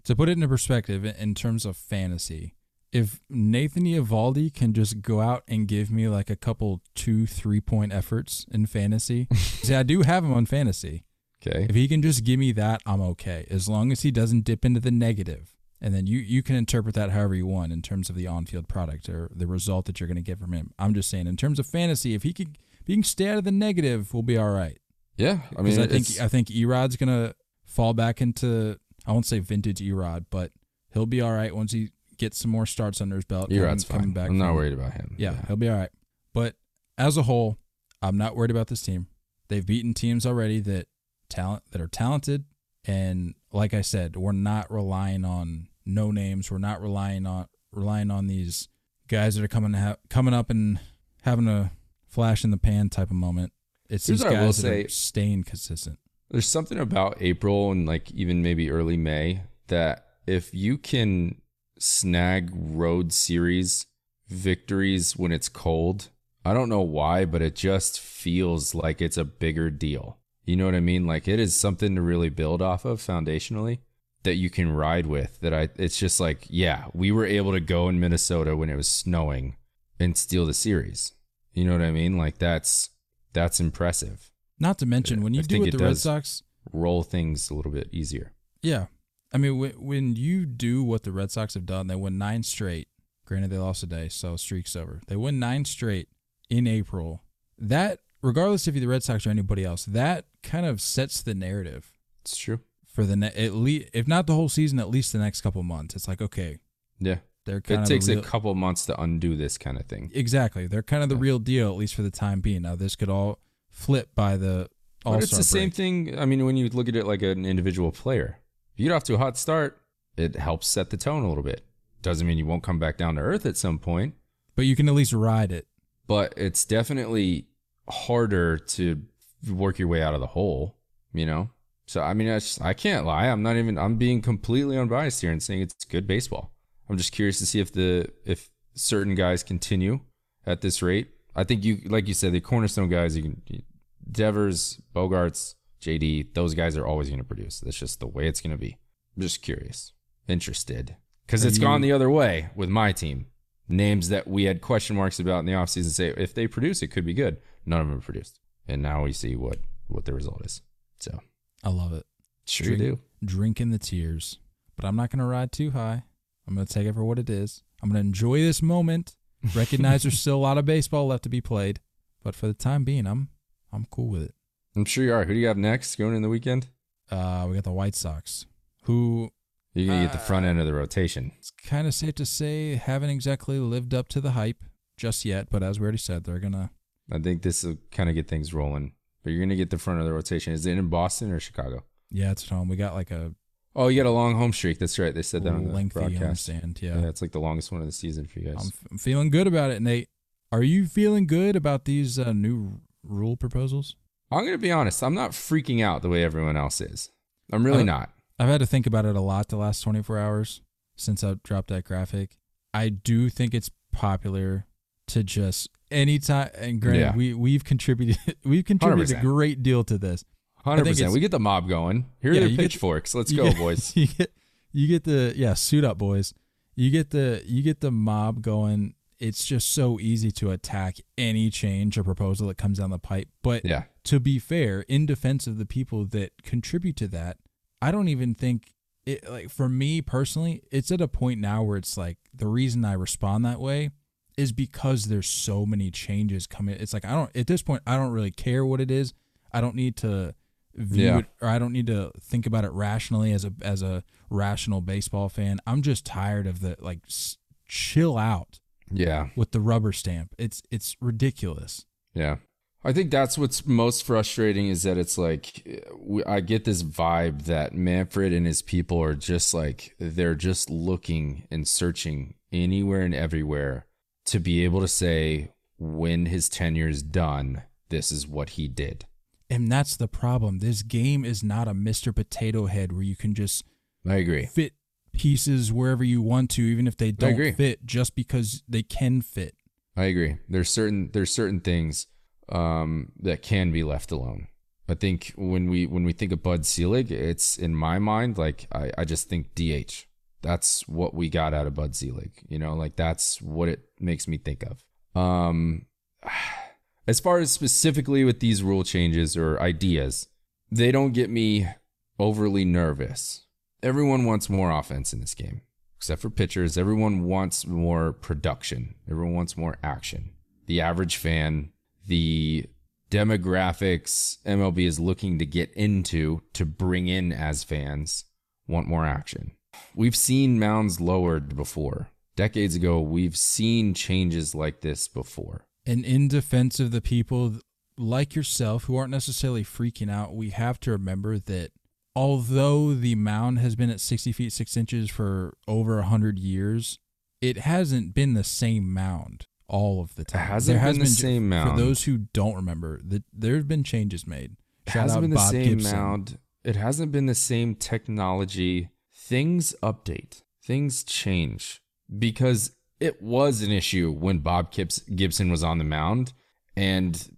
S3: To put it into perspective, in- in terms of fantasy, if Nathan Eovaldi can just go out and give me like a couple two, three point efforts in fantasy, see, I do have him on fantasy.
S1: Okay.
S3: If he can just give me that, I'm okay. As long as he doesn't dip into the negative. And then you, you can interpret that however you want in terms of the on field product or the result that you're going to get from him. I'm just saying, in terms of fantasy, if he can, if he can stay out of the negative, we'll be all right.
S1: Yeah. I mean,
S3: I think I think Erod's gonna fall back into I won't say vintage Erod, but he'll be all right once he gets some more starts under his belt.
S1: Erod's
S3: coming- coming
S1: fine.
S3: back.
S1: I'm not worried about him.
S3: Yeah, he'll be all right. But as a whole, I'm not worried about this team. They've beaten teams already that talent that are talented, and like I said, we're not relying on no names. We're not relying on relying on these guys that are coming ha- coming up and having a flash in the pan type of moment. It's
S1: Here's
S3: these
S1: what I will
S3: guys that
S1: say.
S3: are staying consistent.
S1: There's something about April and like even maybe early May that if you can snag road series victories when it's cold, I don't know why, but it just feels like it's a bigger deal. You know what I mean? Like it is something to really build off of foundationally that you can ride with. That I it's just like, yeah, we were able to go in Minnesota when it was snowing and steal the series. You know what I mean? Like that's that's impressive.
S3: Not to mention when
S1: I
S3: you do
S1: think
S3: with
S1: it
S3: the Red. Sox,
S1: roll things a little bit easier.
S3: yeah. I mean, when, when you do what the Red Sox have done, they win nine straight. Granted, they lost a day, so streak's over. They win nine straight in April. That, regardless if you're the Red Sox or anybody else, that kind of sets the narrative
S1: It's true.
S3: for the ne- at least, if not the whole season, at least the next couple months. It's like okay,
S1: Yeah.
S3: they're kind
S1: It
S3: of
S1: takes
S3: the
S1: a
S3: real-
S1: couple months to undo this kind of thing.
S3: exactly. They're kind of the
S1: Yeah.
S3: real deal, at least for the time being. Now, this could all flip by the All
S1: But it's the same thing. I mean, when you look at it like an individual player, if you get off to a hot start, it helps set the tone a little bit. Doesn't mean you won't come back down to earth at some point,
S3: but you can at least ride it.
S1: but it's definitely harder to work your way out of the hole, you know? So, I mean, I, just, I can't lie. I'm not even, I'm being completely unbiased here and saying it's good baseball. I'm just curious to see if the, if certain guys continue at this rate. I think you, like you said, the cornerstone guys, you can, Devers, Bogaerts, JD, those guys are always going to produce. That's just the way it's going to be. I'm just curious, interested. Because it's
S3: you-
S1: gone the other way with my team. Names that we had question marks about in the offseason say if they produce, it could be good. None of them produced. And now we see what, what the result is. So,
S3: I love it.
S1: sure
S3: Drink-
S1: do.
S3: Drinking the tears. But I'm not going to ride too high. I'm going to take it for what it is. I'm going to enjoy this moment. Recognize there's still a lot of baseball left to be played, but for the time being, I'm I'm cool with it.
S1: I'm sure you are. Who do you have next going in the weekend?
S3: Uh, we got the White Sox, who
S1: You're going to get the front
S3: Uh,
S1: end of the rotation.
S3: it's kind of safe to say haven't exactly lived up to the hype just yet. But as we already said, they're gonna.
S1: I think this will kind of get things rolling. But you're going to get the front of the rotation. Is it in Boston or Chicago?
S3: Yeah, it's at home. We got like a
S1: Oh, you got a long home streak. That's right. They said that on the
S3: lengthy
S1: broadcast.
S3: homestand.
S1: Yeah.
S3: Yeah,
S1: it's like the longest one of the season for you guys.
S3: I'm, f- I'm feeling good about it. Nate, are you feeling good about these uh, new rule proposals?
S1: I'm going to be honest. I'm not freaking out the way everyone else is. I'm really
S3: Uh,
S1: not.
S3: I've had to think about it a lot the last 24 hours since I dropped that graphic. I do think it's popular to just anytime and granted
S1: Yeah.
S3: we we've contributed we've contributed a
S1: 100%.
S3: great deal to this.
S1: Hundred percent. We get the mob going. Here
S3: Yeah,
S1: are
S3: you
S1: the pitchforks. Let's go,
S3: get-
S1: boys.
S3: You get you get the yeah, suit up boys. You get the you get the mob going. It's just so easy to attack any change or proposal that comes down the pipe. But
S1: Yeah.
S3: To be fair, in defense of the people that contribute to that, I don't even think it like for me personally, it's at a point now where it's like the reason I respond that way is because there's so many changes coming. It's like I don't at this point I don't really care what it is. I don't need to view
S1: Yeah.
S3: it or I don't need to think about it rationally as a as a rational baseball fan. I'm just tired of the like s- chill out
S1: Yeah.
S3: with the rubber stamp. It's it's ridiculous.
S1: Yeah. I think that's what's most frustrating is that it's like I get this vibe that Manfred and his people are just like they're just looking and searching anywhere and everywhere to be able to say when his tenure is done, this is what he did.
S3: And that's the problem. This game is not a Mr. Potato Head where you can just
S1: I agree.
S3: fit pieces wherever you want to, even if they don't fit, just because they can fit.
S1: I agree. There's certain there's certain things um, that can be left alone. I think when we when we think of Bud Selig, it's in my mind like I, I just think DH. That's what we got out of Bud Selig. You know, like that's what it makes me think of. Um, as far as specifically with these rule changes or ideas, they don't get me overly nervous. Everyone wants more offense in this game, except for pitchers. Everyone wants more production. Everyone wants more action. The average fan, the demographics MLB is looking to get into to bring in as fans want more action. We've seen mounds lowered before. Decades ago, we've seen changes like this before.
S3: And in defense of the people like yourself who aren't necessarily freaking out, we have to remember that although the mound has been at 60 feet 6 inches for over 100 years, it hasn't been the same mound all of the time.
S1: It hasn't been the same mound For
S3: those who don't remember, that there have been changes made.
S1: It
S3: Shout
S1: hasn't been the
S3: Bob
S1: same
S3: Gibson.
S1: mound. It hasn't been the same technology. Things update. Things change because it was an issue when Bob Gibbs- Gibson was on the mound and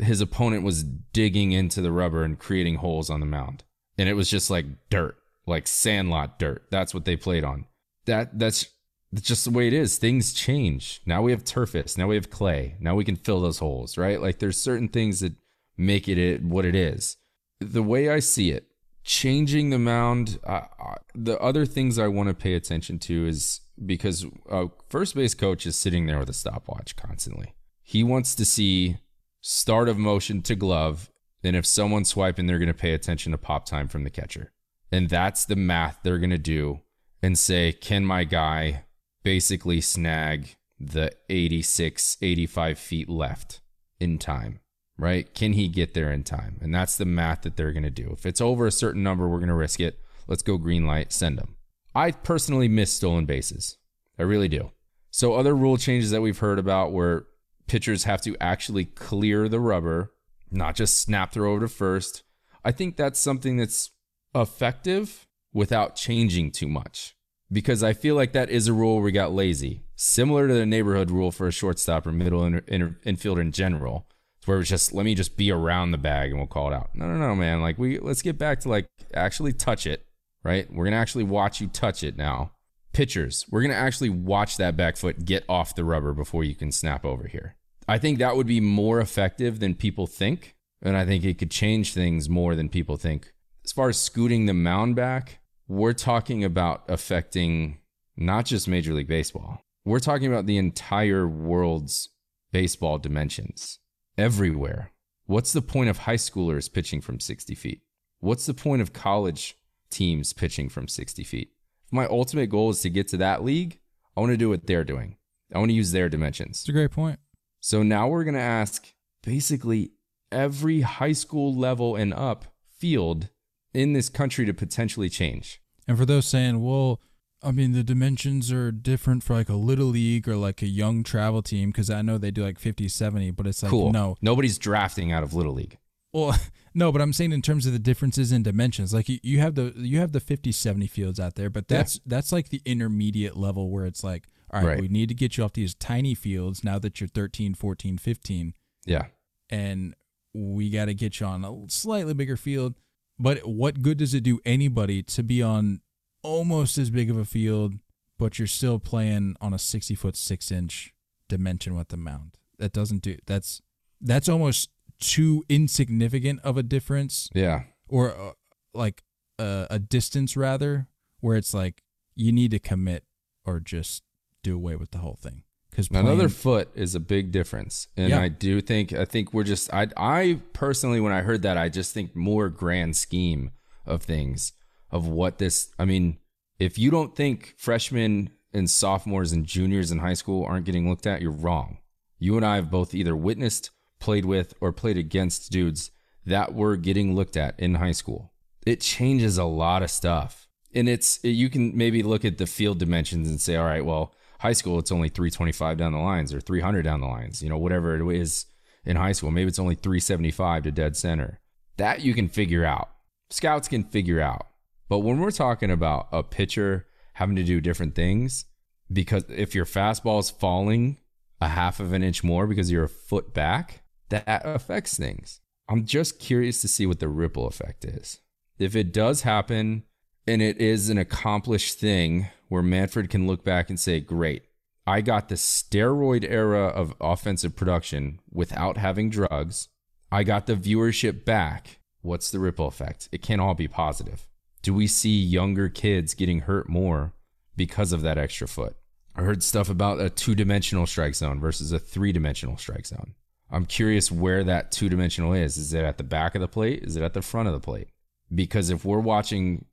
S1: his opponent was digging into the rubber and creating holes on the mound. And it was just like dirt, like sandlot dirt. That's what they played on. That that's that's just the way it is. Things change. Now we have Turface. Now we have clay. Now we can fill those holes, right? Like there's certain things that make it, what it is. The way I see it, changing the mound. Uh, uh, the other things I want to pay attention to is because a first base coach is sitting there with a stopwatch constantly. He wants to see start of motion to glove, and if someone's swiping, they're going to pay attention to pop time from the catcher, and that's the math they're going to do and say, can my guy basically snag the 86, 85 feet left in time? right? Can he get there in time? And that's the math that they're going to do. If it's over a certain number, we're going to risk it. Let's go green light, send them. I personally miss stolen bases. I really do. So, other rule changes that we've heard about where pitchers have to actually clear the rubber, not just snap throw over to first. I think that's something that's effective without changing too much because I feel like that is a rule we got lazy, similar to the neighborhood rule for a shortstop or middle in, in, infield in general where it's just let me just be around the bag and we'll call it out. No, no, no, man. Like we let's get back to like actually touch it, right? We're gonna actually watch you touch it now. Pitchers, we're gonna actually watch that back foot get off the rubber before you can snap over here. I think that would be more effective than people think, and I think it could change things more than people think. As far as scooting the mound back, we're talking about affecting not just Major League Baseball. We're talking about the entire world's baseball dimensions everywhere. What's the point of high schoolers pitching from 60 feet? What's the point of college teams pitching from 60 feet? If my ultimate goal is to get to that league, I want to do what they're doing. I want to use their dimensions.
S3: It's a great point.
S1: So now we're going to ask basically every high school level and up field in this country to potentially change.
S3: And for those saying, well, I mean, the dimensions are different for like a little league or like a young travel team because I know they do like 50, 70, but it's like,
S1: cool.
S3: no.
S1: Nobody's drafting out of Little League.
S3: Well, no, but I'm saying in terms of the differences in dimensions, like you, you have the you have the 50, 70 fields out there, but
S1: Yeah.
S3: that's that's like the intermediate level where it's like, All right,
S1: Right.
S3: we need to get you off these tiny fields now that you're 13, 14, 15
S1: Yeah.
S3: and we got to get you on a slightly bigger field. But what good does it do anybody to be on almost as big of a field, but you're still playing on a 60 foot, six inch dimension with the mound? That doesn't do that's that's almost too insignificant of a difference
S1: Yeah.
S3: or uh, like uh, a distance rather, where it's like you need to commit or just do away with the whole thing. Because
S1: Another foot is a big difference, and
S3: Yeah.
S1: I do think I think we're just I I personally when I heard that I just think more grand scheme of things of what this I mean if you don't think freshmen and sophomores and juniors in high school aren't getting looked at you're wrong. You and I have both either witnessed, played with, or played against dudes that were getting looked at in high school. It changes a lot of stuff. And it's you can maybe look at the field dimensions and say, all right, well, high school it's only 325 down the lines or 300 down the lines, you know, whatever it is in high school. Maybe it's only 375 to dead center. That you can figure out. Scouts can figure out. But when we're talking about a pitcher having to do different things, because if your fastball is falling a half of an inch more because you're a foot back, that affects things. I'm just curious to see what the ripple effect is. If it does happen and it is an accomplished thing where Manfred can look back and say, Great, I got the steroid era of offensive production without having drugs. I got the viewership back. What's the ripple effect? It can't all be positive. Do we see younger kids getting hurt more because of that extra foot? I heard stuff about a two dimensional strike zone versus a three dimensional strike zone. I'm curious where that two dimensional is. Is it at the back of the plate? Is it at the front of the plate? Because if we're watching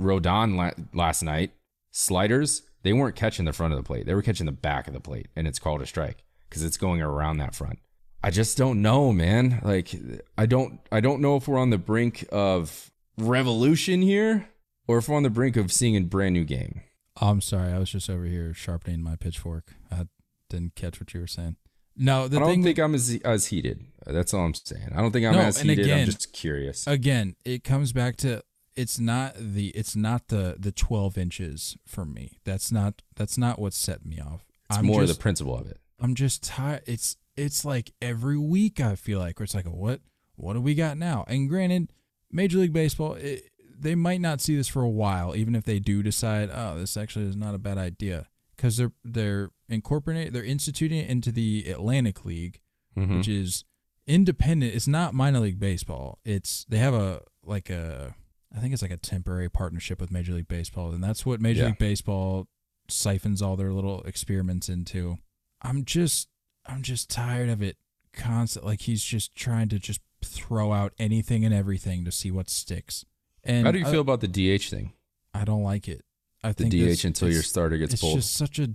S1: Rodon la- last night, sliders, they weren't catching the front of the plate. They were catching the back of the plate, and it's called a strike because it's going around that front. I just don't know, man. Like I don't I don't know if we're on the brink of revolution here or if we're on the brink of seeing a brand new game.
S3: I'm sorry, I was just over here sharpening my pitchfork. I didn't catch what you were saying. No, the
S1: I don't
S3: thing
S1: think I'm as as heated. That's all I'm saying. I don't think I'm
S3: No,
S1: as heated. I'm just curious.
S3: again, it comes back to it's not the it's not the the 12 inches for me. That's not that's not what set me off.
S1: It's
S3: I'm
S1: more
S3: just,
S1: the principle of it.
S3: I'm just tired. It's it's like every week I feel like where it's like what what do we got now? And granted, Major League Baseball it, they might not see this for a while, even if they do decide, oh, this actually is not a bad idea, because they're they're incorporating they're instituting it into the Atlantic League,
S1: Mhm.
S3: which is independent. It's not minor league baseball. It's they have a like a I think it's like a temporary partnership with Major League Baseball, and that's what Major
S1: Yeah.
S3: League Baseball siphons all their little experiments into. I'm just I'm just tired of it constant like he's just trying to just throw out anything and everything to see what sticks. And
S1: How do you
S3: I,
S1: feel about the DH thing?
S3: I don't like it. I
S1: The
S3: think
S1: DH
S3: this-
S1: until your starter gets
S3: it's
S1: pulled.
S3: It's just such a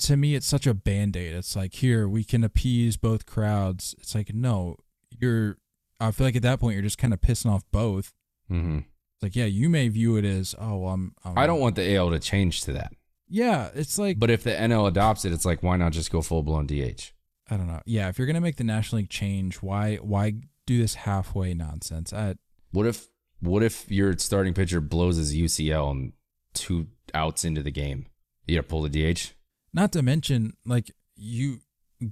S3: to me it's such a band-aid it's like here we can appease both crowds it's like no you're i feel like at that point you're just kind of pissing off both
S1: hmm
S3: it's like yeah you may view it as oh i'm, I'm
S1: I don't want the AL to change to that.
S3: yeah it's like
S1: But if the NL adopts it, it's like why not just go full blown DH?
S3: i don't know yeah if you're gonna make the national league change why why do this halfway nonsense i
S1: What if what if your starting pitcher blows his UCL and two outs into the game? You gotta pull the DH.
S3: not to mention like you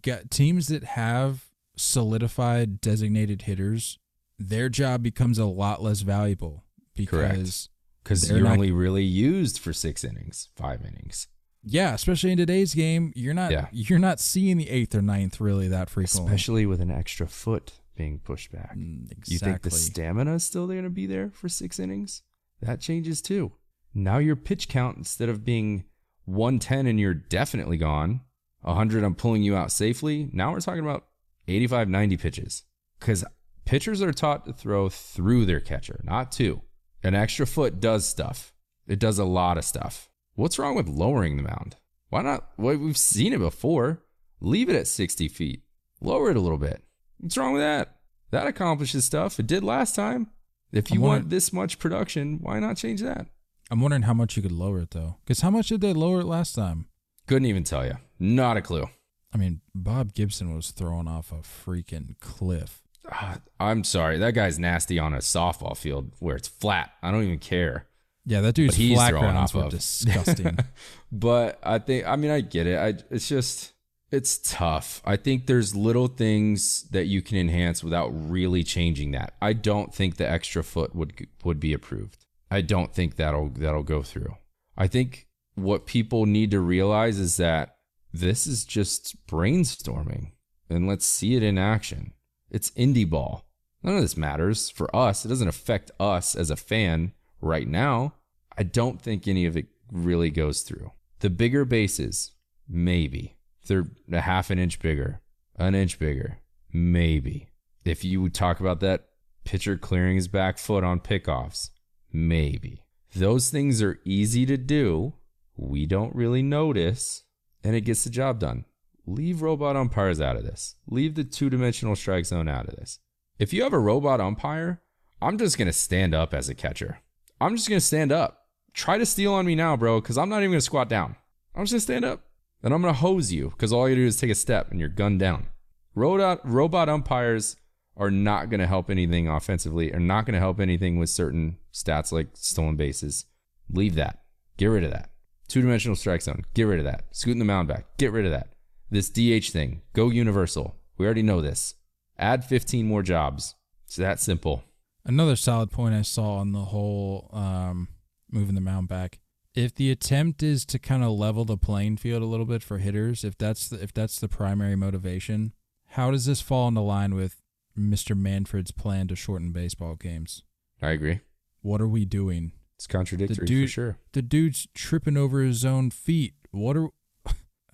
S3: get teams that have solidified designated hitters their job becomes a lot less valuable because
S1: Because you're
S3: not-
S1: only really used for six innings, five innings.
S3: Yeah, especially in today's game, you're not
S1: Yeah.
S3: you're not seeing the eighth or ninth really that frequently.
S1: Especially with an extra foot being pushed back.
S3: Mm,
S1: You think the stamina is still going to be there for six innings? That changes too. Now your pitch count, instead of being 110 and you're definitely gone, 100 I'm pulling you out safely. Now we're talking about 85, 90 pitches. Because pitchers are taught to throw through their catcher, not to. An extra foot does stuff. It does a lot of stuff. What's wrong with lowering the mound? Why not? Well, we've seen it before. Leave it at 60 feet. Lower it a little bit. What's wrong with that? That accomplishes stuff. It did last time. If you want this much production, why not change that?
S3: I'm wondering how much you could lower it though. Because how much did they lower it last time?
S1: Couldn't even tell you. Not a clue.
S3: I mean, Bob Gibson was thrown off a freaking cliff.
S1: Ah, I'm sorry. That guy's nasty on a softball field where it's flat. I don't even care.
S3: Yeah, that dude's
S1: he's
S3: flat
S1: throwing
S3: grounds were
S1: of.
S3: disgusting.
S1: but I think I mean I get it. I it's just it's tough. I think there's little things that you can enhance without really changing that. I don't think the extra foot would would be approved. I don't think that'll that'll go through. I think what people need to realize is that this is just brainstorming and let's see it in action. It's indie ball. None of this matters for us. It doesn't affect us as a fan right now. I don't think any of it really goes through. The bigger bases, maybe. They're a half an inch bigger, an inch bigger, maybe. If you talk about that pitcher clearing his back foot on pickoffs, maybe. Those things are easy to do. We don't really notice, and it gets the job done. Leave robot umpires out of this. Leave the two dimensional strike zone out of this. If you have a robot umpire, I'm just going to stand up as a catcher. I'm just going to stand up. Try to steal on me now, bro, because I'm not even going to squat down. I'm just going to stand up. And I'm going to hose you because all you do is take a step and you're gunned down. Robot, robot umpires are not going to help anything offensively, are not going to help anything with certain stats like stolen bases. Leave that. Get rid of that. Two dimensional strike zone. Get rid of that. Scooting the mound back. Get rid of that. This DH thing. Go universal. We already know this. Add 15 more jobs. It's that simple.
S3: Another solid point I saw on the whole um, moving the mound back. If the attempt is to kind of level the playing field a little bit for hitters, if that's the, if that's the primary motivation, how does this fall into line with Mr. Manfred's plan to shorten baseball games?
S1: I agree.
S3: What are we doing?
S1: It's contradictory
S3: The dude-
S1: for sure.
S3: The dude's tripping over his own feet. What are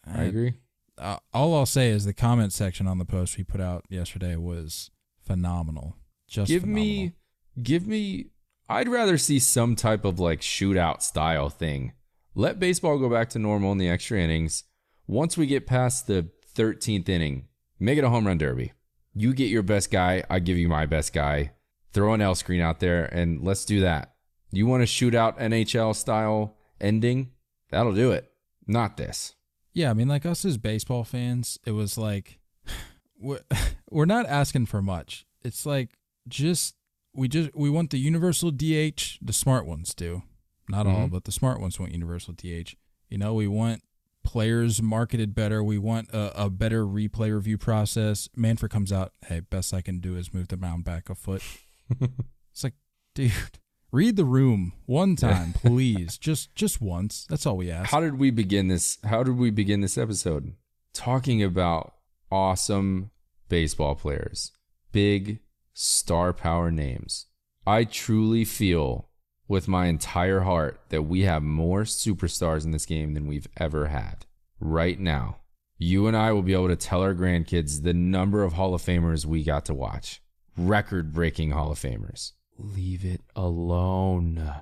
S1: I agree.
S3: Uh, all I'll say is the comment section on the post we put out yesterday was phenomenal. Just
S1: give
S3: phenomenal.
S1: me give me I'd rather see some type of like shootout style thing. Let baseball go back to normal in the extra innings. Once we get past the 13th inning, make it a home run derby. You get your best guy, I give you my best guy. Throw an L screen out there and let's do that. You want a shootout NHL style ending? That'll do it. Not this.
S3: Yeah, I mean, like us as baseball fans, it was like we're, we're not asking for much. It's like just we just we want the universal DH. The smart ones do, not all,
S1: Mhm.
S3: but the smart ones want universal DH. You know, we want players marketed better. We want a, a better replay review process. Manfred comes out, hey, best I can do is move the mound back a foot. it's like, dude, read the room one time, please. just just once. That's all we ask.
S1: How did we begin this? How did we begin this episode? Talking about awesome baseball players, big star power names. I truly feel with my entire heart that we have more superstars in this game than we've ever had. Right now, you and I will be able to tell our grandkids the number of Hall of Famers we got to watch. Record breaking Hall of Famers. Leave it alone.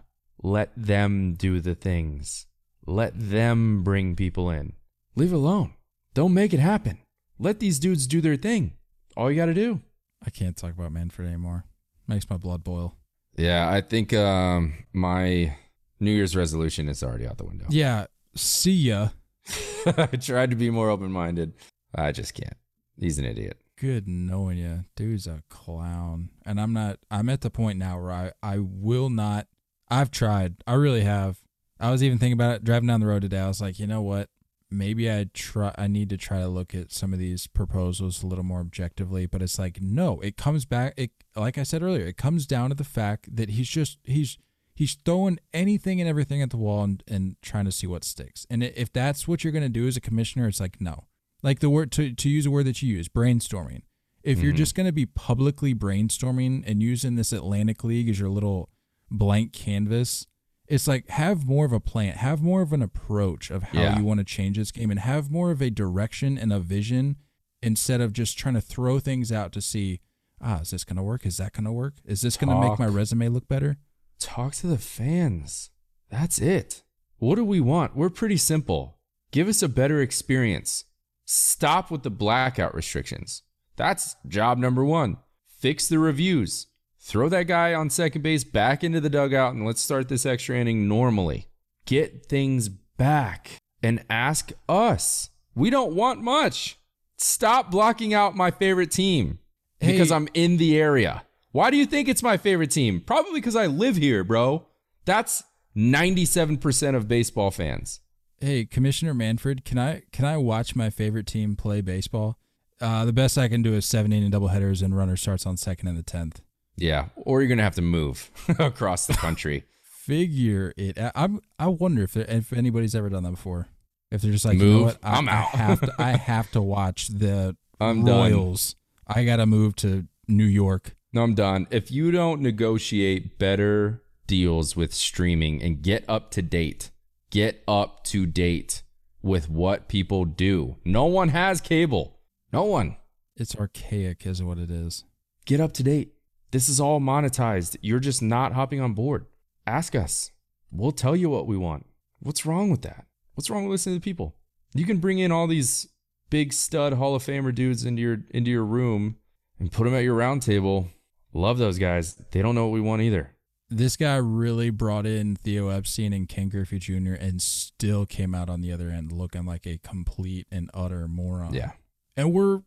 S1: Let them do the things. Let them bring people in. Leave it alone. Don't make it happen. Let these dudes do their thing. All you got to do.
S3: I can't talk about Manfred anymore. Makes my blood boil.
S1: Yeah, I think um, my New Year's resolution is already out the window.
S3: Yeah. See ya.
S1: I tried to be more open minded. I just can't. He's an idiot.
S3: Good knowing you. Dude's a clown. And I'm not, I'm at the point now where I, I will not, I've tried. I really have. I was even thinking about it driving down the road today. I was like, you know what? Maybe I try, I need to try to look at some of these proposals a little more objectively. But it's like, no, it comes back. It, like I said earlier, it comes down to the fact that he's just, he's, he's throwing anything and everything at the wall and, and trying to see what sticks. And if that's what you're going to do as a commissioner, it's like, no. Like the word, to, to use a word that you use, brainstorming. If you're
S1: Mhm.
S3: just going to be publicly brainstorming and using this Atlantic League as your little blank canvas, it's like have more of a plan, have more of an approach of how
S1: Yeah.
S3: you want to change this game, and have more of a direction and a vision instead of just trying to throw things out to see, ah, is this going to work? Is that going to work? Is this going to make my resume look better?
S1: Talk to the fans. That's it. What do we want? We're pretty simple. Give us a better experience. Stop with the blackout restrictions. That's job number one. Fix the reviews. Throw that guy on second base back into the dugout and let's start this extra inning normally. Get things back and ask us. We don't want much. Stop blocking out my favorite team because
S3: Hey.
S1: I'm in the area. Why do you think it's my favorite team? Probably because I live here, bro. That's 97% of baseball fans.
S3: Hey, Commissioner Manfred, can I can I watch my favorite team play baseball? Uh, the best I can do is seven inning and doubleheaders and runner starts on second and the tenth.
S1: Yeah, or you're going to have to move across the country.
S3: Figure it. I, I'm. I wonder if there, if anybody's ever done that before. If they're just like, you know
S1: Move?
S3: what, I,
S1: I'm
S3: I
S1: out."
S3: have to. I have to watch the
S1: I'm done.
S3: Royals. I gotta move to New York.
S1: No, I'm done. If you don't negotiate better deals with streaming and get up to date, get up to date with what people do. No one has cable. No one.
S3: It's archaic, is what it is.
S1: Get up to date. This is all monetized. You're just not hopping on board. Ask us. We'll tell you what we want. What's wrong with that? What's wrong with listening to people? You can bring in all these big stud Hall of Famer dudes into your into your room and put them at your round table. Love those guys. They don't know what we want either.
S3: This guy really brought in Theo Epstein and Ken Griffey Jr. and still came out on the other end looking like a complete and utter moron.
S1: Yeah.
S3: and we're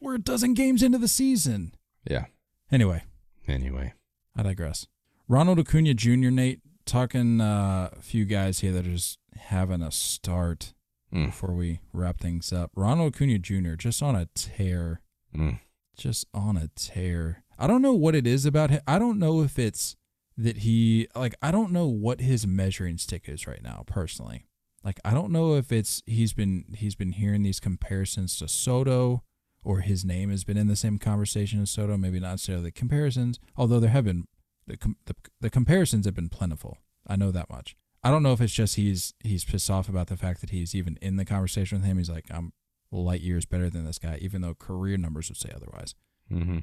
S3: we're a dozen games into the season.
S1: Yeah.
S3: Anyway,
S1: Anyway.
S3: I digress. Ronald Acuña Jr. Nate talking uh, a few guys here that are just having a start
S1: Mm.
S3: before we wrap things up. Ronald Acuña Jr. just on a tear,
S1: Mm.
S3: just on a tear. I don't know what it is about him. I don't know if it's that he like I don't know what his measuring stick is right now personally. Like I don't know if it's he's been he's been hearing these comparisons to Soto or his name has been in the same conversation as Soto, maybe not necessarily the comparisons, although there have been the, com- the the comparisons have been plentiful. I know that much. I don't know if it's just he's he's pissed off about the fact that he's even in the conversation with him. He's like, I'm light years better than this guy, even though career numbers would say otherwise.
S1: Mm-hmm.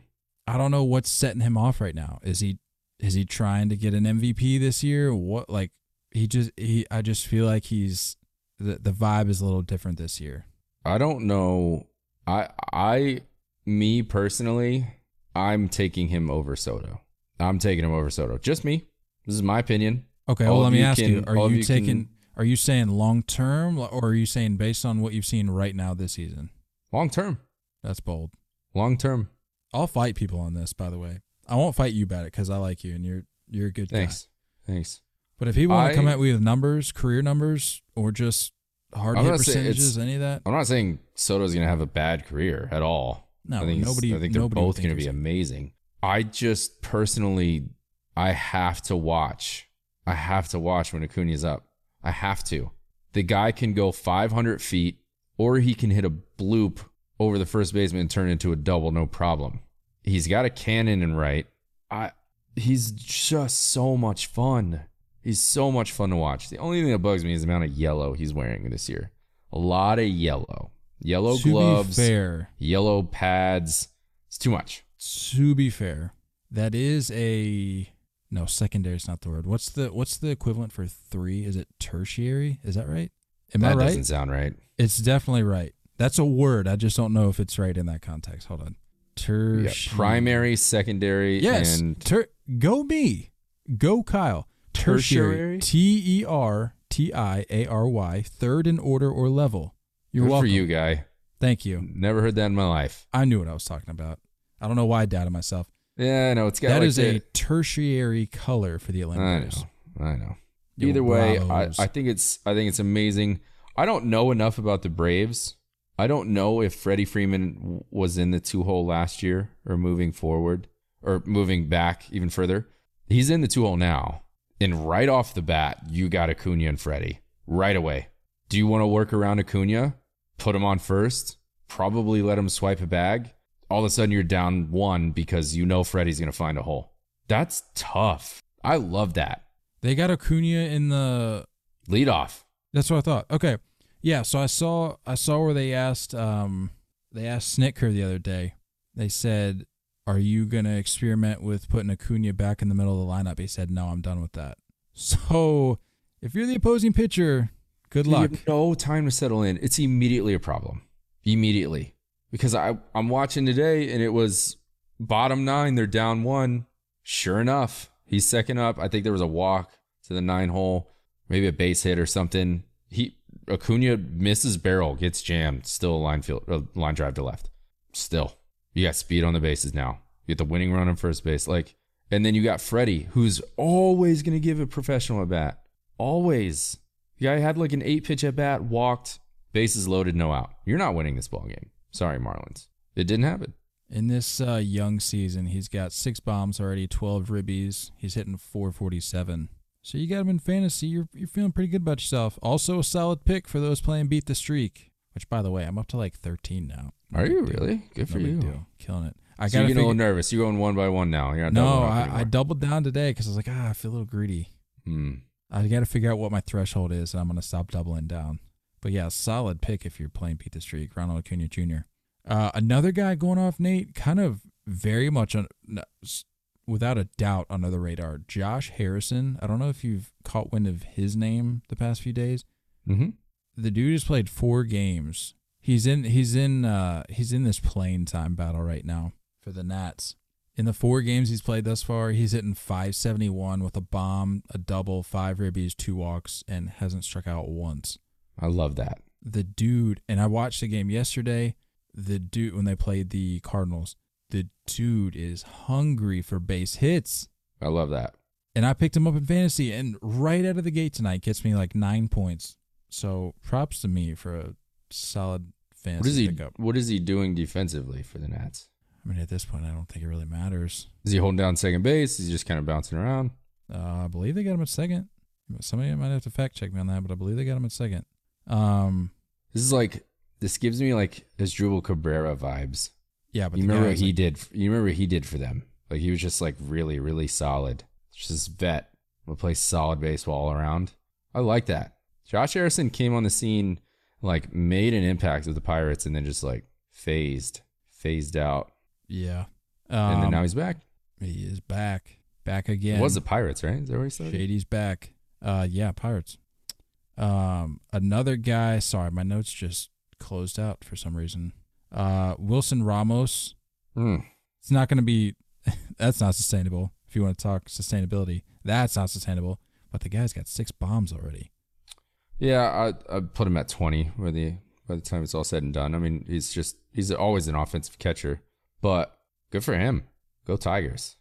S3: I don't know what's setting him off right now. Is he is he trying to get an MVP this year? What like he just he I just feel like he's the the vibe is a little different this year.
S1: I don't know. I I me personally, I'm taking him over Soto. I'm taking him over Soto. Just me. This is my opinion.
S3: Okay,
S1: All
S3: well let me
S1: you
S3: ask you: Are you
S1: you
S3: taking?
S1: can-
S3: Are you saying long term, or are you saying based on what you've seen right now this season?
S1: Long term.
S3: That's bold.
S1: Long term.
S3: I'll fight people on this. By the way, I won't fight you about it because I like you and you're you're a good guy.
S1: Thanks. Thanks.
S3: But if people want to come at me with numbers, career numbers, or just hard
S1: I'm
S3: hit percentages, any of that,
S1: I'm not saying Soto's going to have a bad career at all.
S3: No,
S1: I think
S3: nobody-
S1: I think they're both going to be amazing. I just personally, I have to watch. I have to watch when Acuña's up. I have to. The guy can go 500 feet, or he can hit a bloop over the first baseman and turn into a double, no problem. He's got a cannon and right. I. He's just so much fun. He's so much fun to watch. The only thing that bugs me is the amount of yellow he's wearing this year. A lot of yellow. Yellow
S3: to
S1: gloves
S3: be fair,
S1: yellow pads. It's too much.
S3: to be fair, that is a no secondary is not the word. What's the what's the equivalent for three? Is it tertiary? Is that right? Am
S1: that
S3: I right?
S1: doesn't sound right.
S3: It's definitely right. That's a word. I just don't know if it's right in that context. Hold on.
S1: Yeah, primary, secondary,
S3: Yes.
S1: and
S3: Ter- go me. Go Kyle.
S1: Tertiary?
S3: T E R T I A R Y. Third in order or level. You're
S1: good
S3: welcome.
S1: for you, guy.
S3: Thank you.
S1: Never heard that in my life.
S3: I knew what I was talking about. I don't know why I doubted myself.
S1: Yeah, no, it's got
S3: That
S1: like
S3: is a tertiary color for the
S1: I know, I know.
S3: Yo,
S1: Either way, I. I think it's I think it's amazing. I don't know enough about the Braves. I don't know if Freddie Freeman was in the two hole last year or moving forward or moving back even further. He's in the two hole now, and right off the bat, you got Acuña and Freddie right away. Do you want to work around Acuña? Put him on first. Probably let him swipe a bag. All of a sudden, you're down one because you know Freddie's going to find a hole. That's tough. I love that.
S3: They got Acuña in the.
S1: Lead off.
S3: That's what I thought. Okay, yeah. So I saw I saw where they asked um they asked Snitker the other day. They said, "Are you gonna experiment with putting Acuña back in the middle of the lineup?" He said, "No, I'm done with that." So if you're the opposing pitcher, good
S1: You
S3: luck.
S1: have no time to settle in. It's immediately a problem. Immediately. Because I, I'm watching today and it was bottom nine. They're down one. Sure enough, he's second up. I think there was a walk to the nine hole, maybe a base hit or something. He Acuña misses barrel, gets jammed. Still a line field, uh, line drive to left. Still, you got speed on the bases now. You get the winning run on first base. Like, and then you got Freddie, who's always going to give a professional a bat. Always. The guy had like an eight pitch at bat, walked, bases loaded, no out. You're not winning this ball game. Sorry, Marlins. It didn't happen.
S3: In this uh, young season, he's got six bombs already, 12 ribbies. He's hitting 447. So you got him in fantasy. You're, you're feeling pretty good about yourself. Also, a solid pick for those playing Beat the Streak, which, by the way, I'm up to like 13 now.
S1: Are you really? Good for you.
S3: Deal. Killing it. I
S1: so
S3: got
S1: getting a little nervous. You're going one by one now. You're not
S3: No, I. I doubled down today because I was like, ah, I feel a little greedy.
S1: Hmm.
S3: I got to figure out what my threshold is, and I'm going to stop doubling down. But yeah, solid pick if you're playing Beat the Streak, Ronald Acuña Jr. Uh, another guy going off, Nate, kind of very much on, without a doubt under the radar. Josh Harrison. I don't know if you've caught wind of his name the past few days.
S1: Mm-hmm.
S3: The dude has played four games. He's in. He's in. Uh, he's in this playing time battle right now for the Nats. In the four games he's played thus far, he's hitting 571 with a bomb, a double, five ribbies, two walks, and hasn't struck out once.
S1: I love that.
S3: The dude, and I watched the game yesterday. The dude, when they played the Cardinals, the dude is hungry for base hits.
S1: I love that.
S3: And I picked him up in fantasy, and right out of the gate tonight, gets me like nine points. So props to me for a solid fantasy
S1: What is he?
S3: pickup.
S1: What is he doing defensively for the Nats?
S3: I mean, at this point, I don't think it really matters.
S1: Is he holding down second base? Is he just kind of bouncing around?
S3: Uh, I believe they got him at second. Somebody might have to fact check me on that, but I believe they got him at second. Um,
S1: This is like this gives me like Asdrubal Cabrera vibes.
S3: Yeah, but
S1: you remember what he
S3: like-
S1: did? You remember what he did for them? Like he was just like really, really solid. Just this vet would play solid baseball all around. I like that. Josh Harrison came on the scene, like made an impact with the Pirates, and then just like phased, phased out,
S3: Yeah.
S1: and then
S3: Um,
S1: now he's back.
S3: he is back, back again.
S1: It was the Pirates, right? Is that where he started?
S3: Shady's back. Uh, yeah, Pirates. Um, another guy. Sorry, my notes just closed out for some reason. Uh, Wilson Ramos.
S1: Mm.
S3: It's not going to be. That's not sustainable. If you want to talk sustainability, that's not sustainable. But the guy's got six bombs already.
S1: Yeah, I I put him at twenty. Where the by the time it's all said and done, I mean he's just he's always an offensive catcher, but good for him. Go Tigers.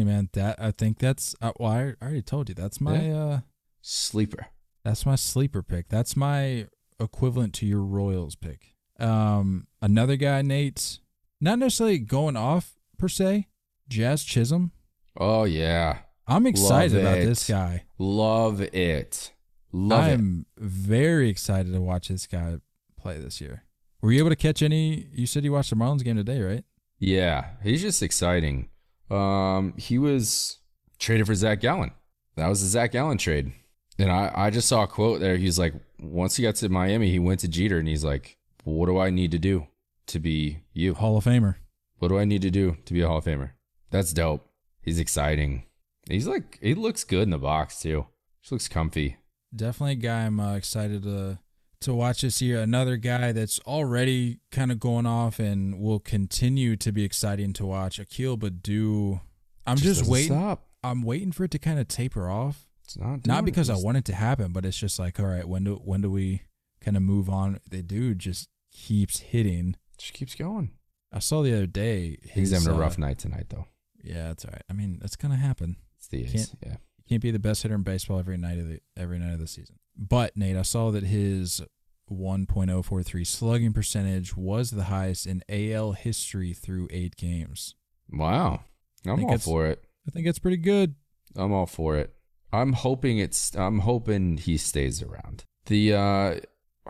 S3: you, man. That I think that's. Uh, well, I already told you. That's my. Uh,
S1: Sleeper.
S3: That's my sleeper pick. That's my equivalent to your Royals pick. Um, another guy, Nate, not necessarily going off per se. Jazz Chisholm.
S1: Oh yeah,
S3: I'm excited about
S1: it.
S3: this guy.
S1: love it, love it.
S3: I'm very excited to watch this guy play this year. Were you able to catch any? You said you watched the Marlins game today, right?
S1: Yeah, he's just exciting. Um, he was traded for Zach Gallen. That was the Zach Gallen trade. And I, I just saw a quote there. He's like, once he got to Miami, he went to Jeter and he's like, what do I need to do to be you?
S3: Hall of Famer.
S1: What do I need to do to be a Hall of Famer? That's dope. He's exciting. He's like, he looks good in the box too. Just looks comfy.
S3: Definitely a guy I'm uh, excited to to watch this year. Another guy that's already kind of going off and will continue to be exciting to watch. Akil Baddoo. I'm just,
S1: doesn't
S3: waiting.
S1: Stop.
S3: I'm waiting for it to kind of taper off.
S1: It's not.
S3: Not because. I want it to happen, but it's just like, all right, when do when do we kind of move on? The dude just keeps hitting.
S1: Just keeps going.
S3: I saw the other day.
S1: He's having a
S3: uh,
S1: rough night tonight though.
S3: Yeah, that's all right. I mean, that's gonna happen.
S1: It's the A's. Yeah.
S3: You can't be the best hitter in baseball every night of the every night of the season. But Nate, I saw that his 1.043 slugging percentage was the highest in AL history through eight games.
S1: Wow. I'm all for it.
S3: I think it's pretty good.
S1: I'm all for it. I'm hoping it's. I'm hoping he stays around. The uh,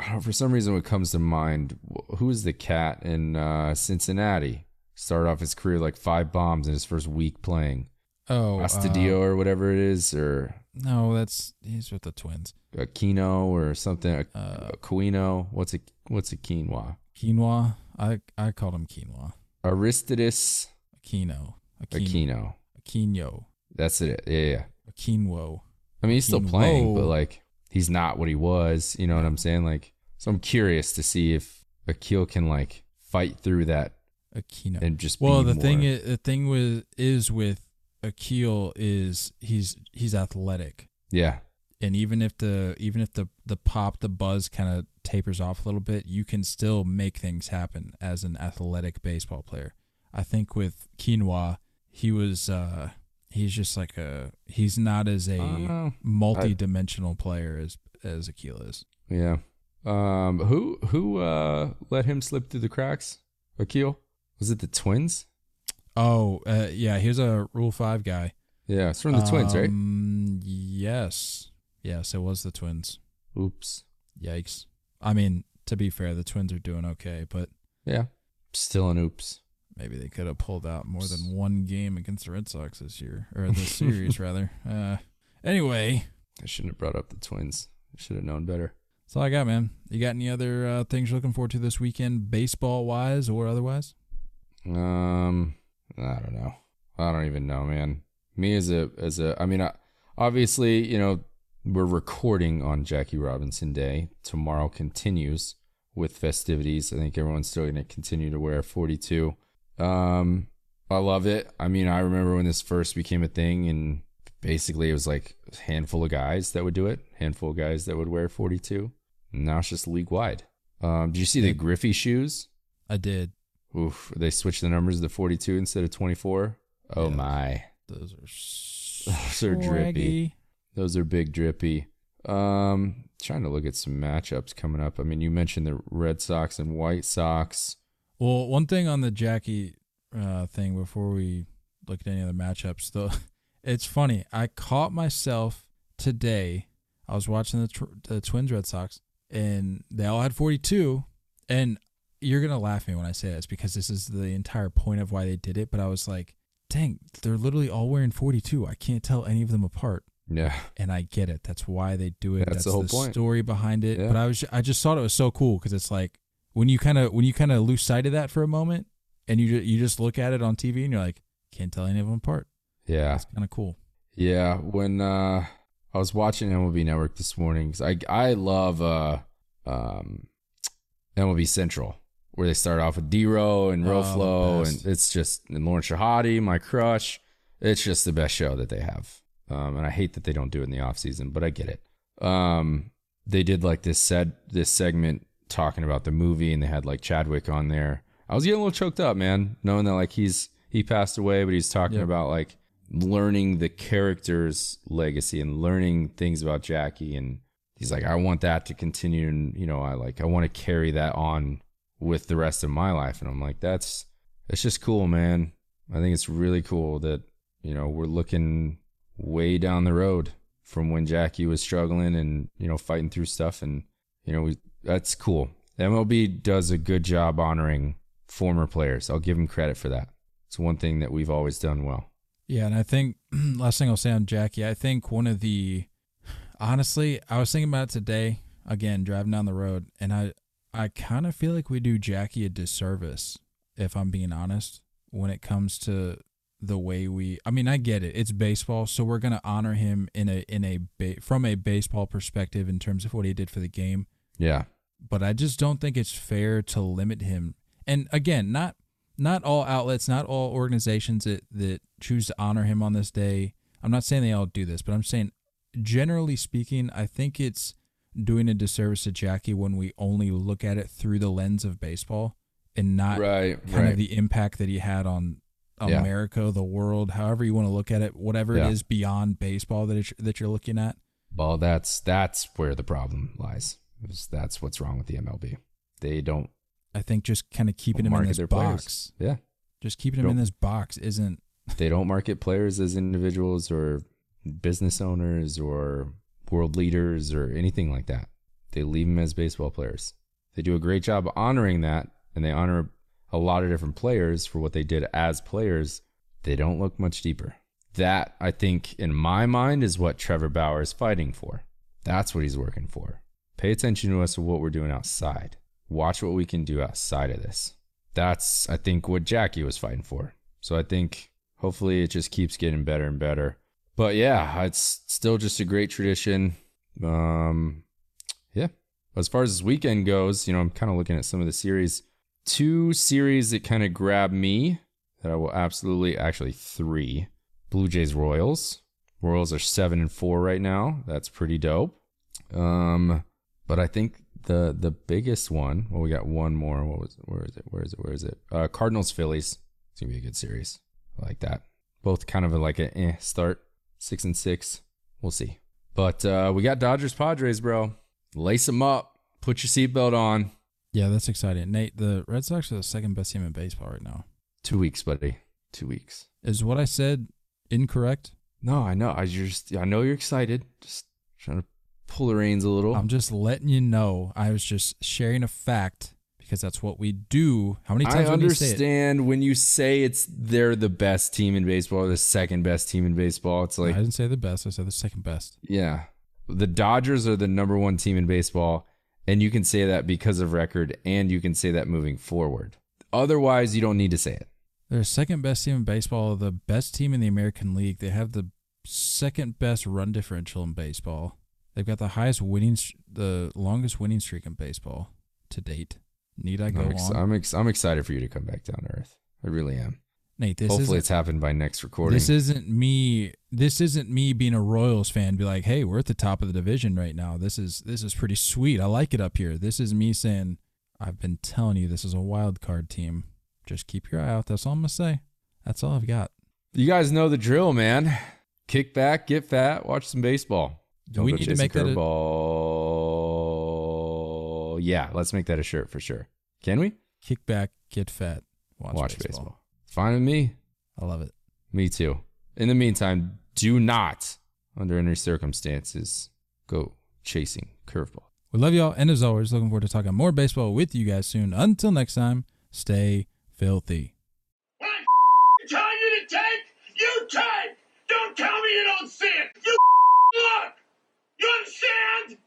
S1: for some reason, what comes to mind, who is the cat in uh, Cincinnati? Started off his career like five bombs in his first week playing.
S3: Oh,
S1: Astudillo or whatever it is, or
S3: uh, no, that's he's with the Twins.
S1: Aquino or something.
S3: Uh,
S1: Aquino. What's a what's a quinoa?
S3: Quinoa. I I called him quinoa.
S1: Aristides
S3: Aquino. Aquino.
S1: Aquino.
S3: Aquino.
S1: That's it. Yeah, yeah.
S3: Aquino.
S1: I mean, he's still playing, but like he's not what he was. You know what I'm saying? Like, so I'm curious to see if Akil can like fight through that
S3: Aquino.
S1: and just
S3: Well, the thing is, the thing with is with Akil is he's he's athletic,
S1: yeah,
S3: and even if the even if the the pop the buzz kind of tapers off a little bit, you can still make things happen as an athletic baseball player. I think with Quinoa, he was uh he's just like a he's not as a multi-dimensional player as as Akil is.
S1: yeah. Um, who who uh let him slip through the cracks? Akil? Was it the Twins?
S3: Oh, uh, yeah, here's a Rule Five guy.
S1: Yeah, it's from the Twins, right?
S3: Um, Yes, yes, it was the Twins.
S1: Oops.
S3: Yikes! I mean, to be fair, the Twins are doing okay, but
S1: Yeah. Still an oops.
S3: Maybe they could have pulled out more than one game against the Red Sox this year or this series rather. Uh, anyway,
S1: I shouldn't have brought up the Twins. I should have known better.
S3: that's all I got, man. You got any other uh, things you're looking forward to this weekend, baseball wise or otherwise?
S1: Um, I don't know. I don't even know, man. Me as a as a, I mean, I, obviously, you know, we're recording on Jackie Robinson Day. Tomorrow continues with festivities. I think everyone's still going to continue to wear 42. Um, I love it. I mean, I remember when this first became a thing, and basically it was like a handful of guys that would do it, handful of guys that would wear 42. Now it's just league wide. Um, did you see the Griffey shoes?
S3: I did.
S1: Oof, they switched the numbers to 42 instead of 24. Oh
S3: Yeah.
S1: my.
S3: Those are
S1: Those are drippy. Those are big drippy. Um, trying to look at some matchups coming up. I mean, you mentioned the Red Sox and White Sox.
S3: Well, one thing on the Jackie uh, thing before we look at any other matchups, though, it's funny. I caught myself today. I was watching the, tr- the Twins Red Sox, and they all had 42. And you're gonna laugh at me when I say this because this is the entire point of why they did it. But I was like, dang, they're literally all wearing 42. I can't tell any of them apart.
S1: Yeah.
S3: and I get it. That's why they do it.
S1: That's
S3: That's,
S1: the whole
S3: the
S1: point.
S3: story behind it.
S1: Yeah.
S3: But I was, I just thought it was so cool because it's like when you kind of, when you kind of lose sight of that for a moment, and you you just look at it on TV and you're like, can't tell any of them apart.
S1: Yeah.
S3: it's kind of cool.
S1: Yeah. When uh, I was watching MLB Network this morning, 'cause I, I love uh, um, MLB Central, where they start off with D-Row and
S3: Oh,
S1: Roflo,
S3: best.
S1: and it's just, and Lauren Shehadi, my crush. It's just the best show that they have. Um, and I hate that they don't do it in the off season, but I get it. Um, they did like this said this segment talking about the movie, and they had like Chadwick on there. I was getting a little choked up, man, knowing that like he's he passed away, but he's talking
S3: Yep.
S1: about like learning the character's legacy and learning things about Jackie, and he's like, I want that to continue, and you know, I like I want to carry that on with the rest of my life, and I'm like, that's it's just cool, man. I think it's really cool that you know we're looking way down the road from when Jackie was struggling and you know fighting through stuff, and you know we that's cool. MLB does a good job honoring former players. I'll give them credit for that. It's one thing that we've always done well.
S3: Yeah, and I think last thing I'll say on Jackie, I think one of the honestly, I was thinking about today again driving down the road, and I I kind of feel like we do Jackie a disservice if I'm being honest when it comes to the way we. I mean, I get it; it's baseball, so we're gonna honor him in a in a from a baseball perspective in terms of what he did for the game
S1: Yeah,
S3: but I just don't think it's fair to limit him. And again, not not all outlets, not all organizations that that choose to honor him on this day. I'm not saying they all do this, but I'm saying generally speaking, I think it's doing a disservice to Jackie when we only look at it through the lens of baseball and not
S1: right,
S3: kind
S1: right.
S3: of the impact that he had on
S1: Yeah.
S3: America, the world, however you want to look at it, whatever
S1: Yeah.
S3: it is beyond baseball that that you're looking at.
S1: well, that's that's where the problem lies. That's what's wrong with the MLB. They don't
S3: I think just kind of keeping him in this
S1: their
S3: box.
S1: players. Yeah,
S3: Just keeping him in this box isn't
S1: they don't market players as individuals or business owners or world leaders or anything like that. They leave them as baseball players. They do a great job honoring that, and they honor a lot of different players for what they did as players. They don't look much deeper. That, I think, in my mind, is what Trevor Bauer is fighting for. That's what he's working for. Pay attention to us and what we're doing outside. Watch what we can do outside of this. That's, I think, what Jackie was fighting for. So I think hopefully it just keeps getting better and better. But yeah, it's still just a great tradition. Um, yeah. As far as this weekend goes, you know, I'm kind of looking at some of the series. Two series that kind of grab me that I will absolutely, actually three. Blue Jays Royals. Royals are seven and four right now. That's pretty dope. Um, but I think the the biggest one. Well, we got one more. What was? Where is it? Where is it? Where is it? Uh, Cardinals Phillies. It's gonna be a good series. I like that. Both kind of like a eh start, six and six. We'll see. But uh, we got Dodgers Padres, bro. Lace them up. Put your seatbelt on.
S3: Yeah, that's exciting. Nate, the Red Sox are the second best team in baseball right now.
S1: Two weeks, buddy. Two weeks.
S3: Is what I said incorrect?
S1: No, I know. I just I know you're excited. Just trying to pull the reins a little.
S3: I'm just letting you know. I was just sharing a fact because that's what we do. How many times
S1: I
S3: would you
S1: understand when you say it's they're the best team in baseball, or the second best team in baseball. It's like
S3: I didn't say the best. I said the second best.
S1: Yeah. The Dodgers are the number one team in baseball, and you can say that because of record, and you can say that moving forward. Otherwise, you don't need to say it.
S3: They're the second best team in baseball, the best team in the American League. They have the second best run differential in baseball. They've got the highest winning, the longest winning streak in baseball to date. Need I go
S1: I'm, ex-
S3: on?
S1: I'm, ex- I'm excited for you to come back down to earth. I really am.
S3: Nate, this
S1: Hopefully, it's happened by next recording.
S3: this isn't me. This isn't me being a Royals fan. Be like, hey, we're at the top of the division right now. This is this is pretty sweet. I like it up here. This is me saying, I've been telling you, this is a wild card team. Just keep your eye out. That's all I'm gonna say. That's all I've got.
S1: you guys know the drill, man. Kick back, get fat, watch some baseball.
S3: Do we
S1: go
S3: need to
S1: chasing
S3: make that a-
S1: curveball. Yeah, let's make that a shirt for sure. Can we?
S3: Kick back, get fat, watch,
S1: Watch,
S3: baseball.
S1: baseball. Fine with me.
S3: I love it.
S1: Me too. In the meantime, do not, under any circumstances, go chasing curveball.
S3: We love y'all, and as always, looking forward to talking more baseball with you guys soon. Until next time, stay filthy.
S4: When I tell you to take, you take. Don't tell me you don't see it. You look. You understand?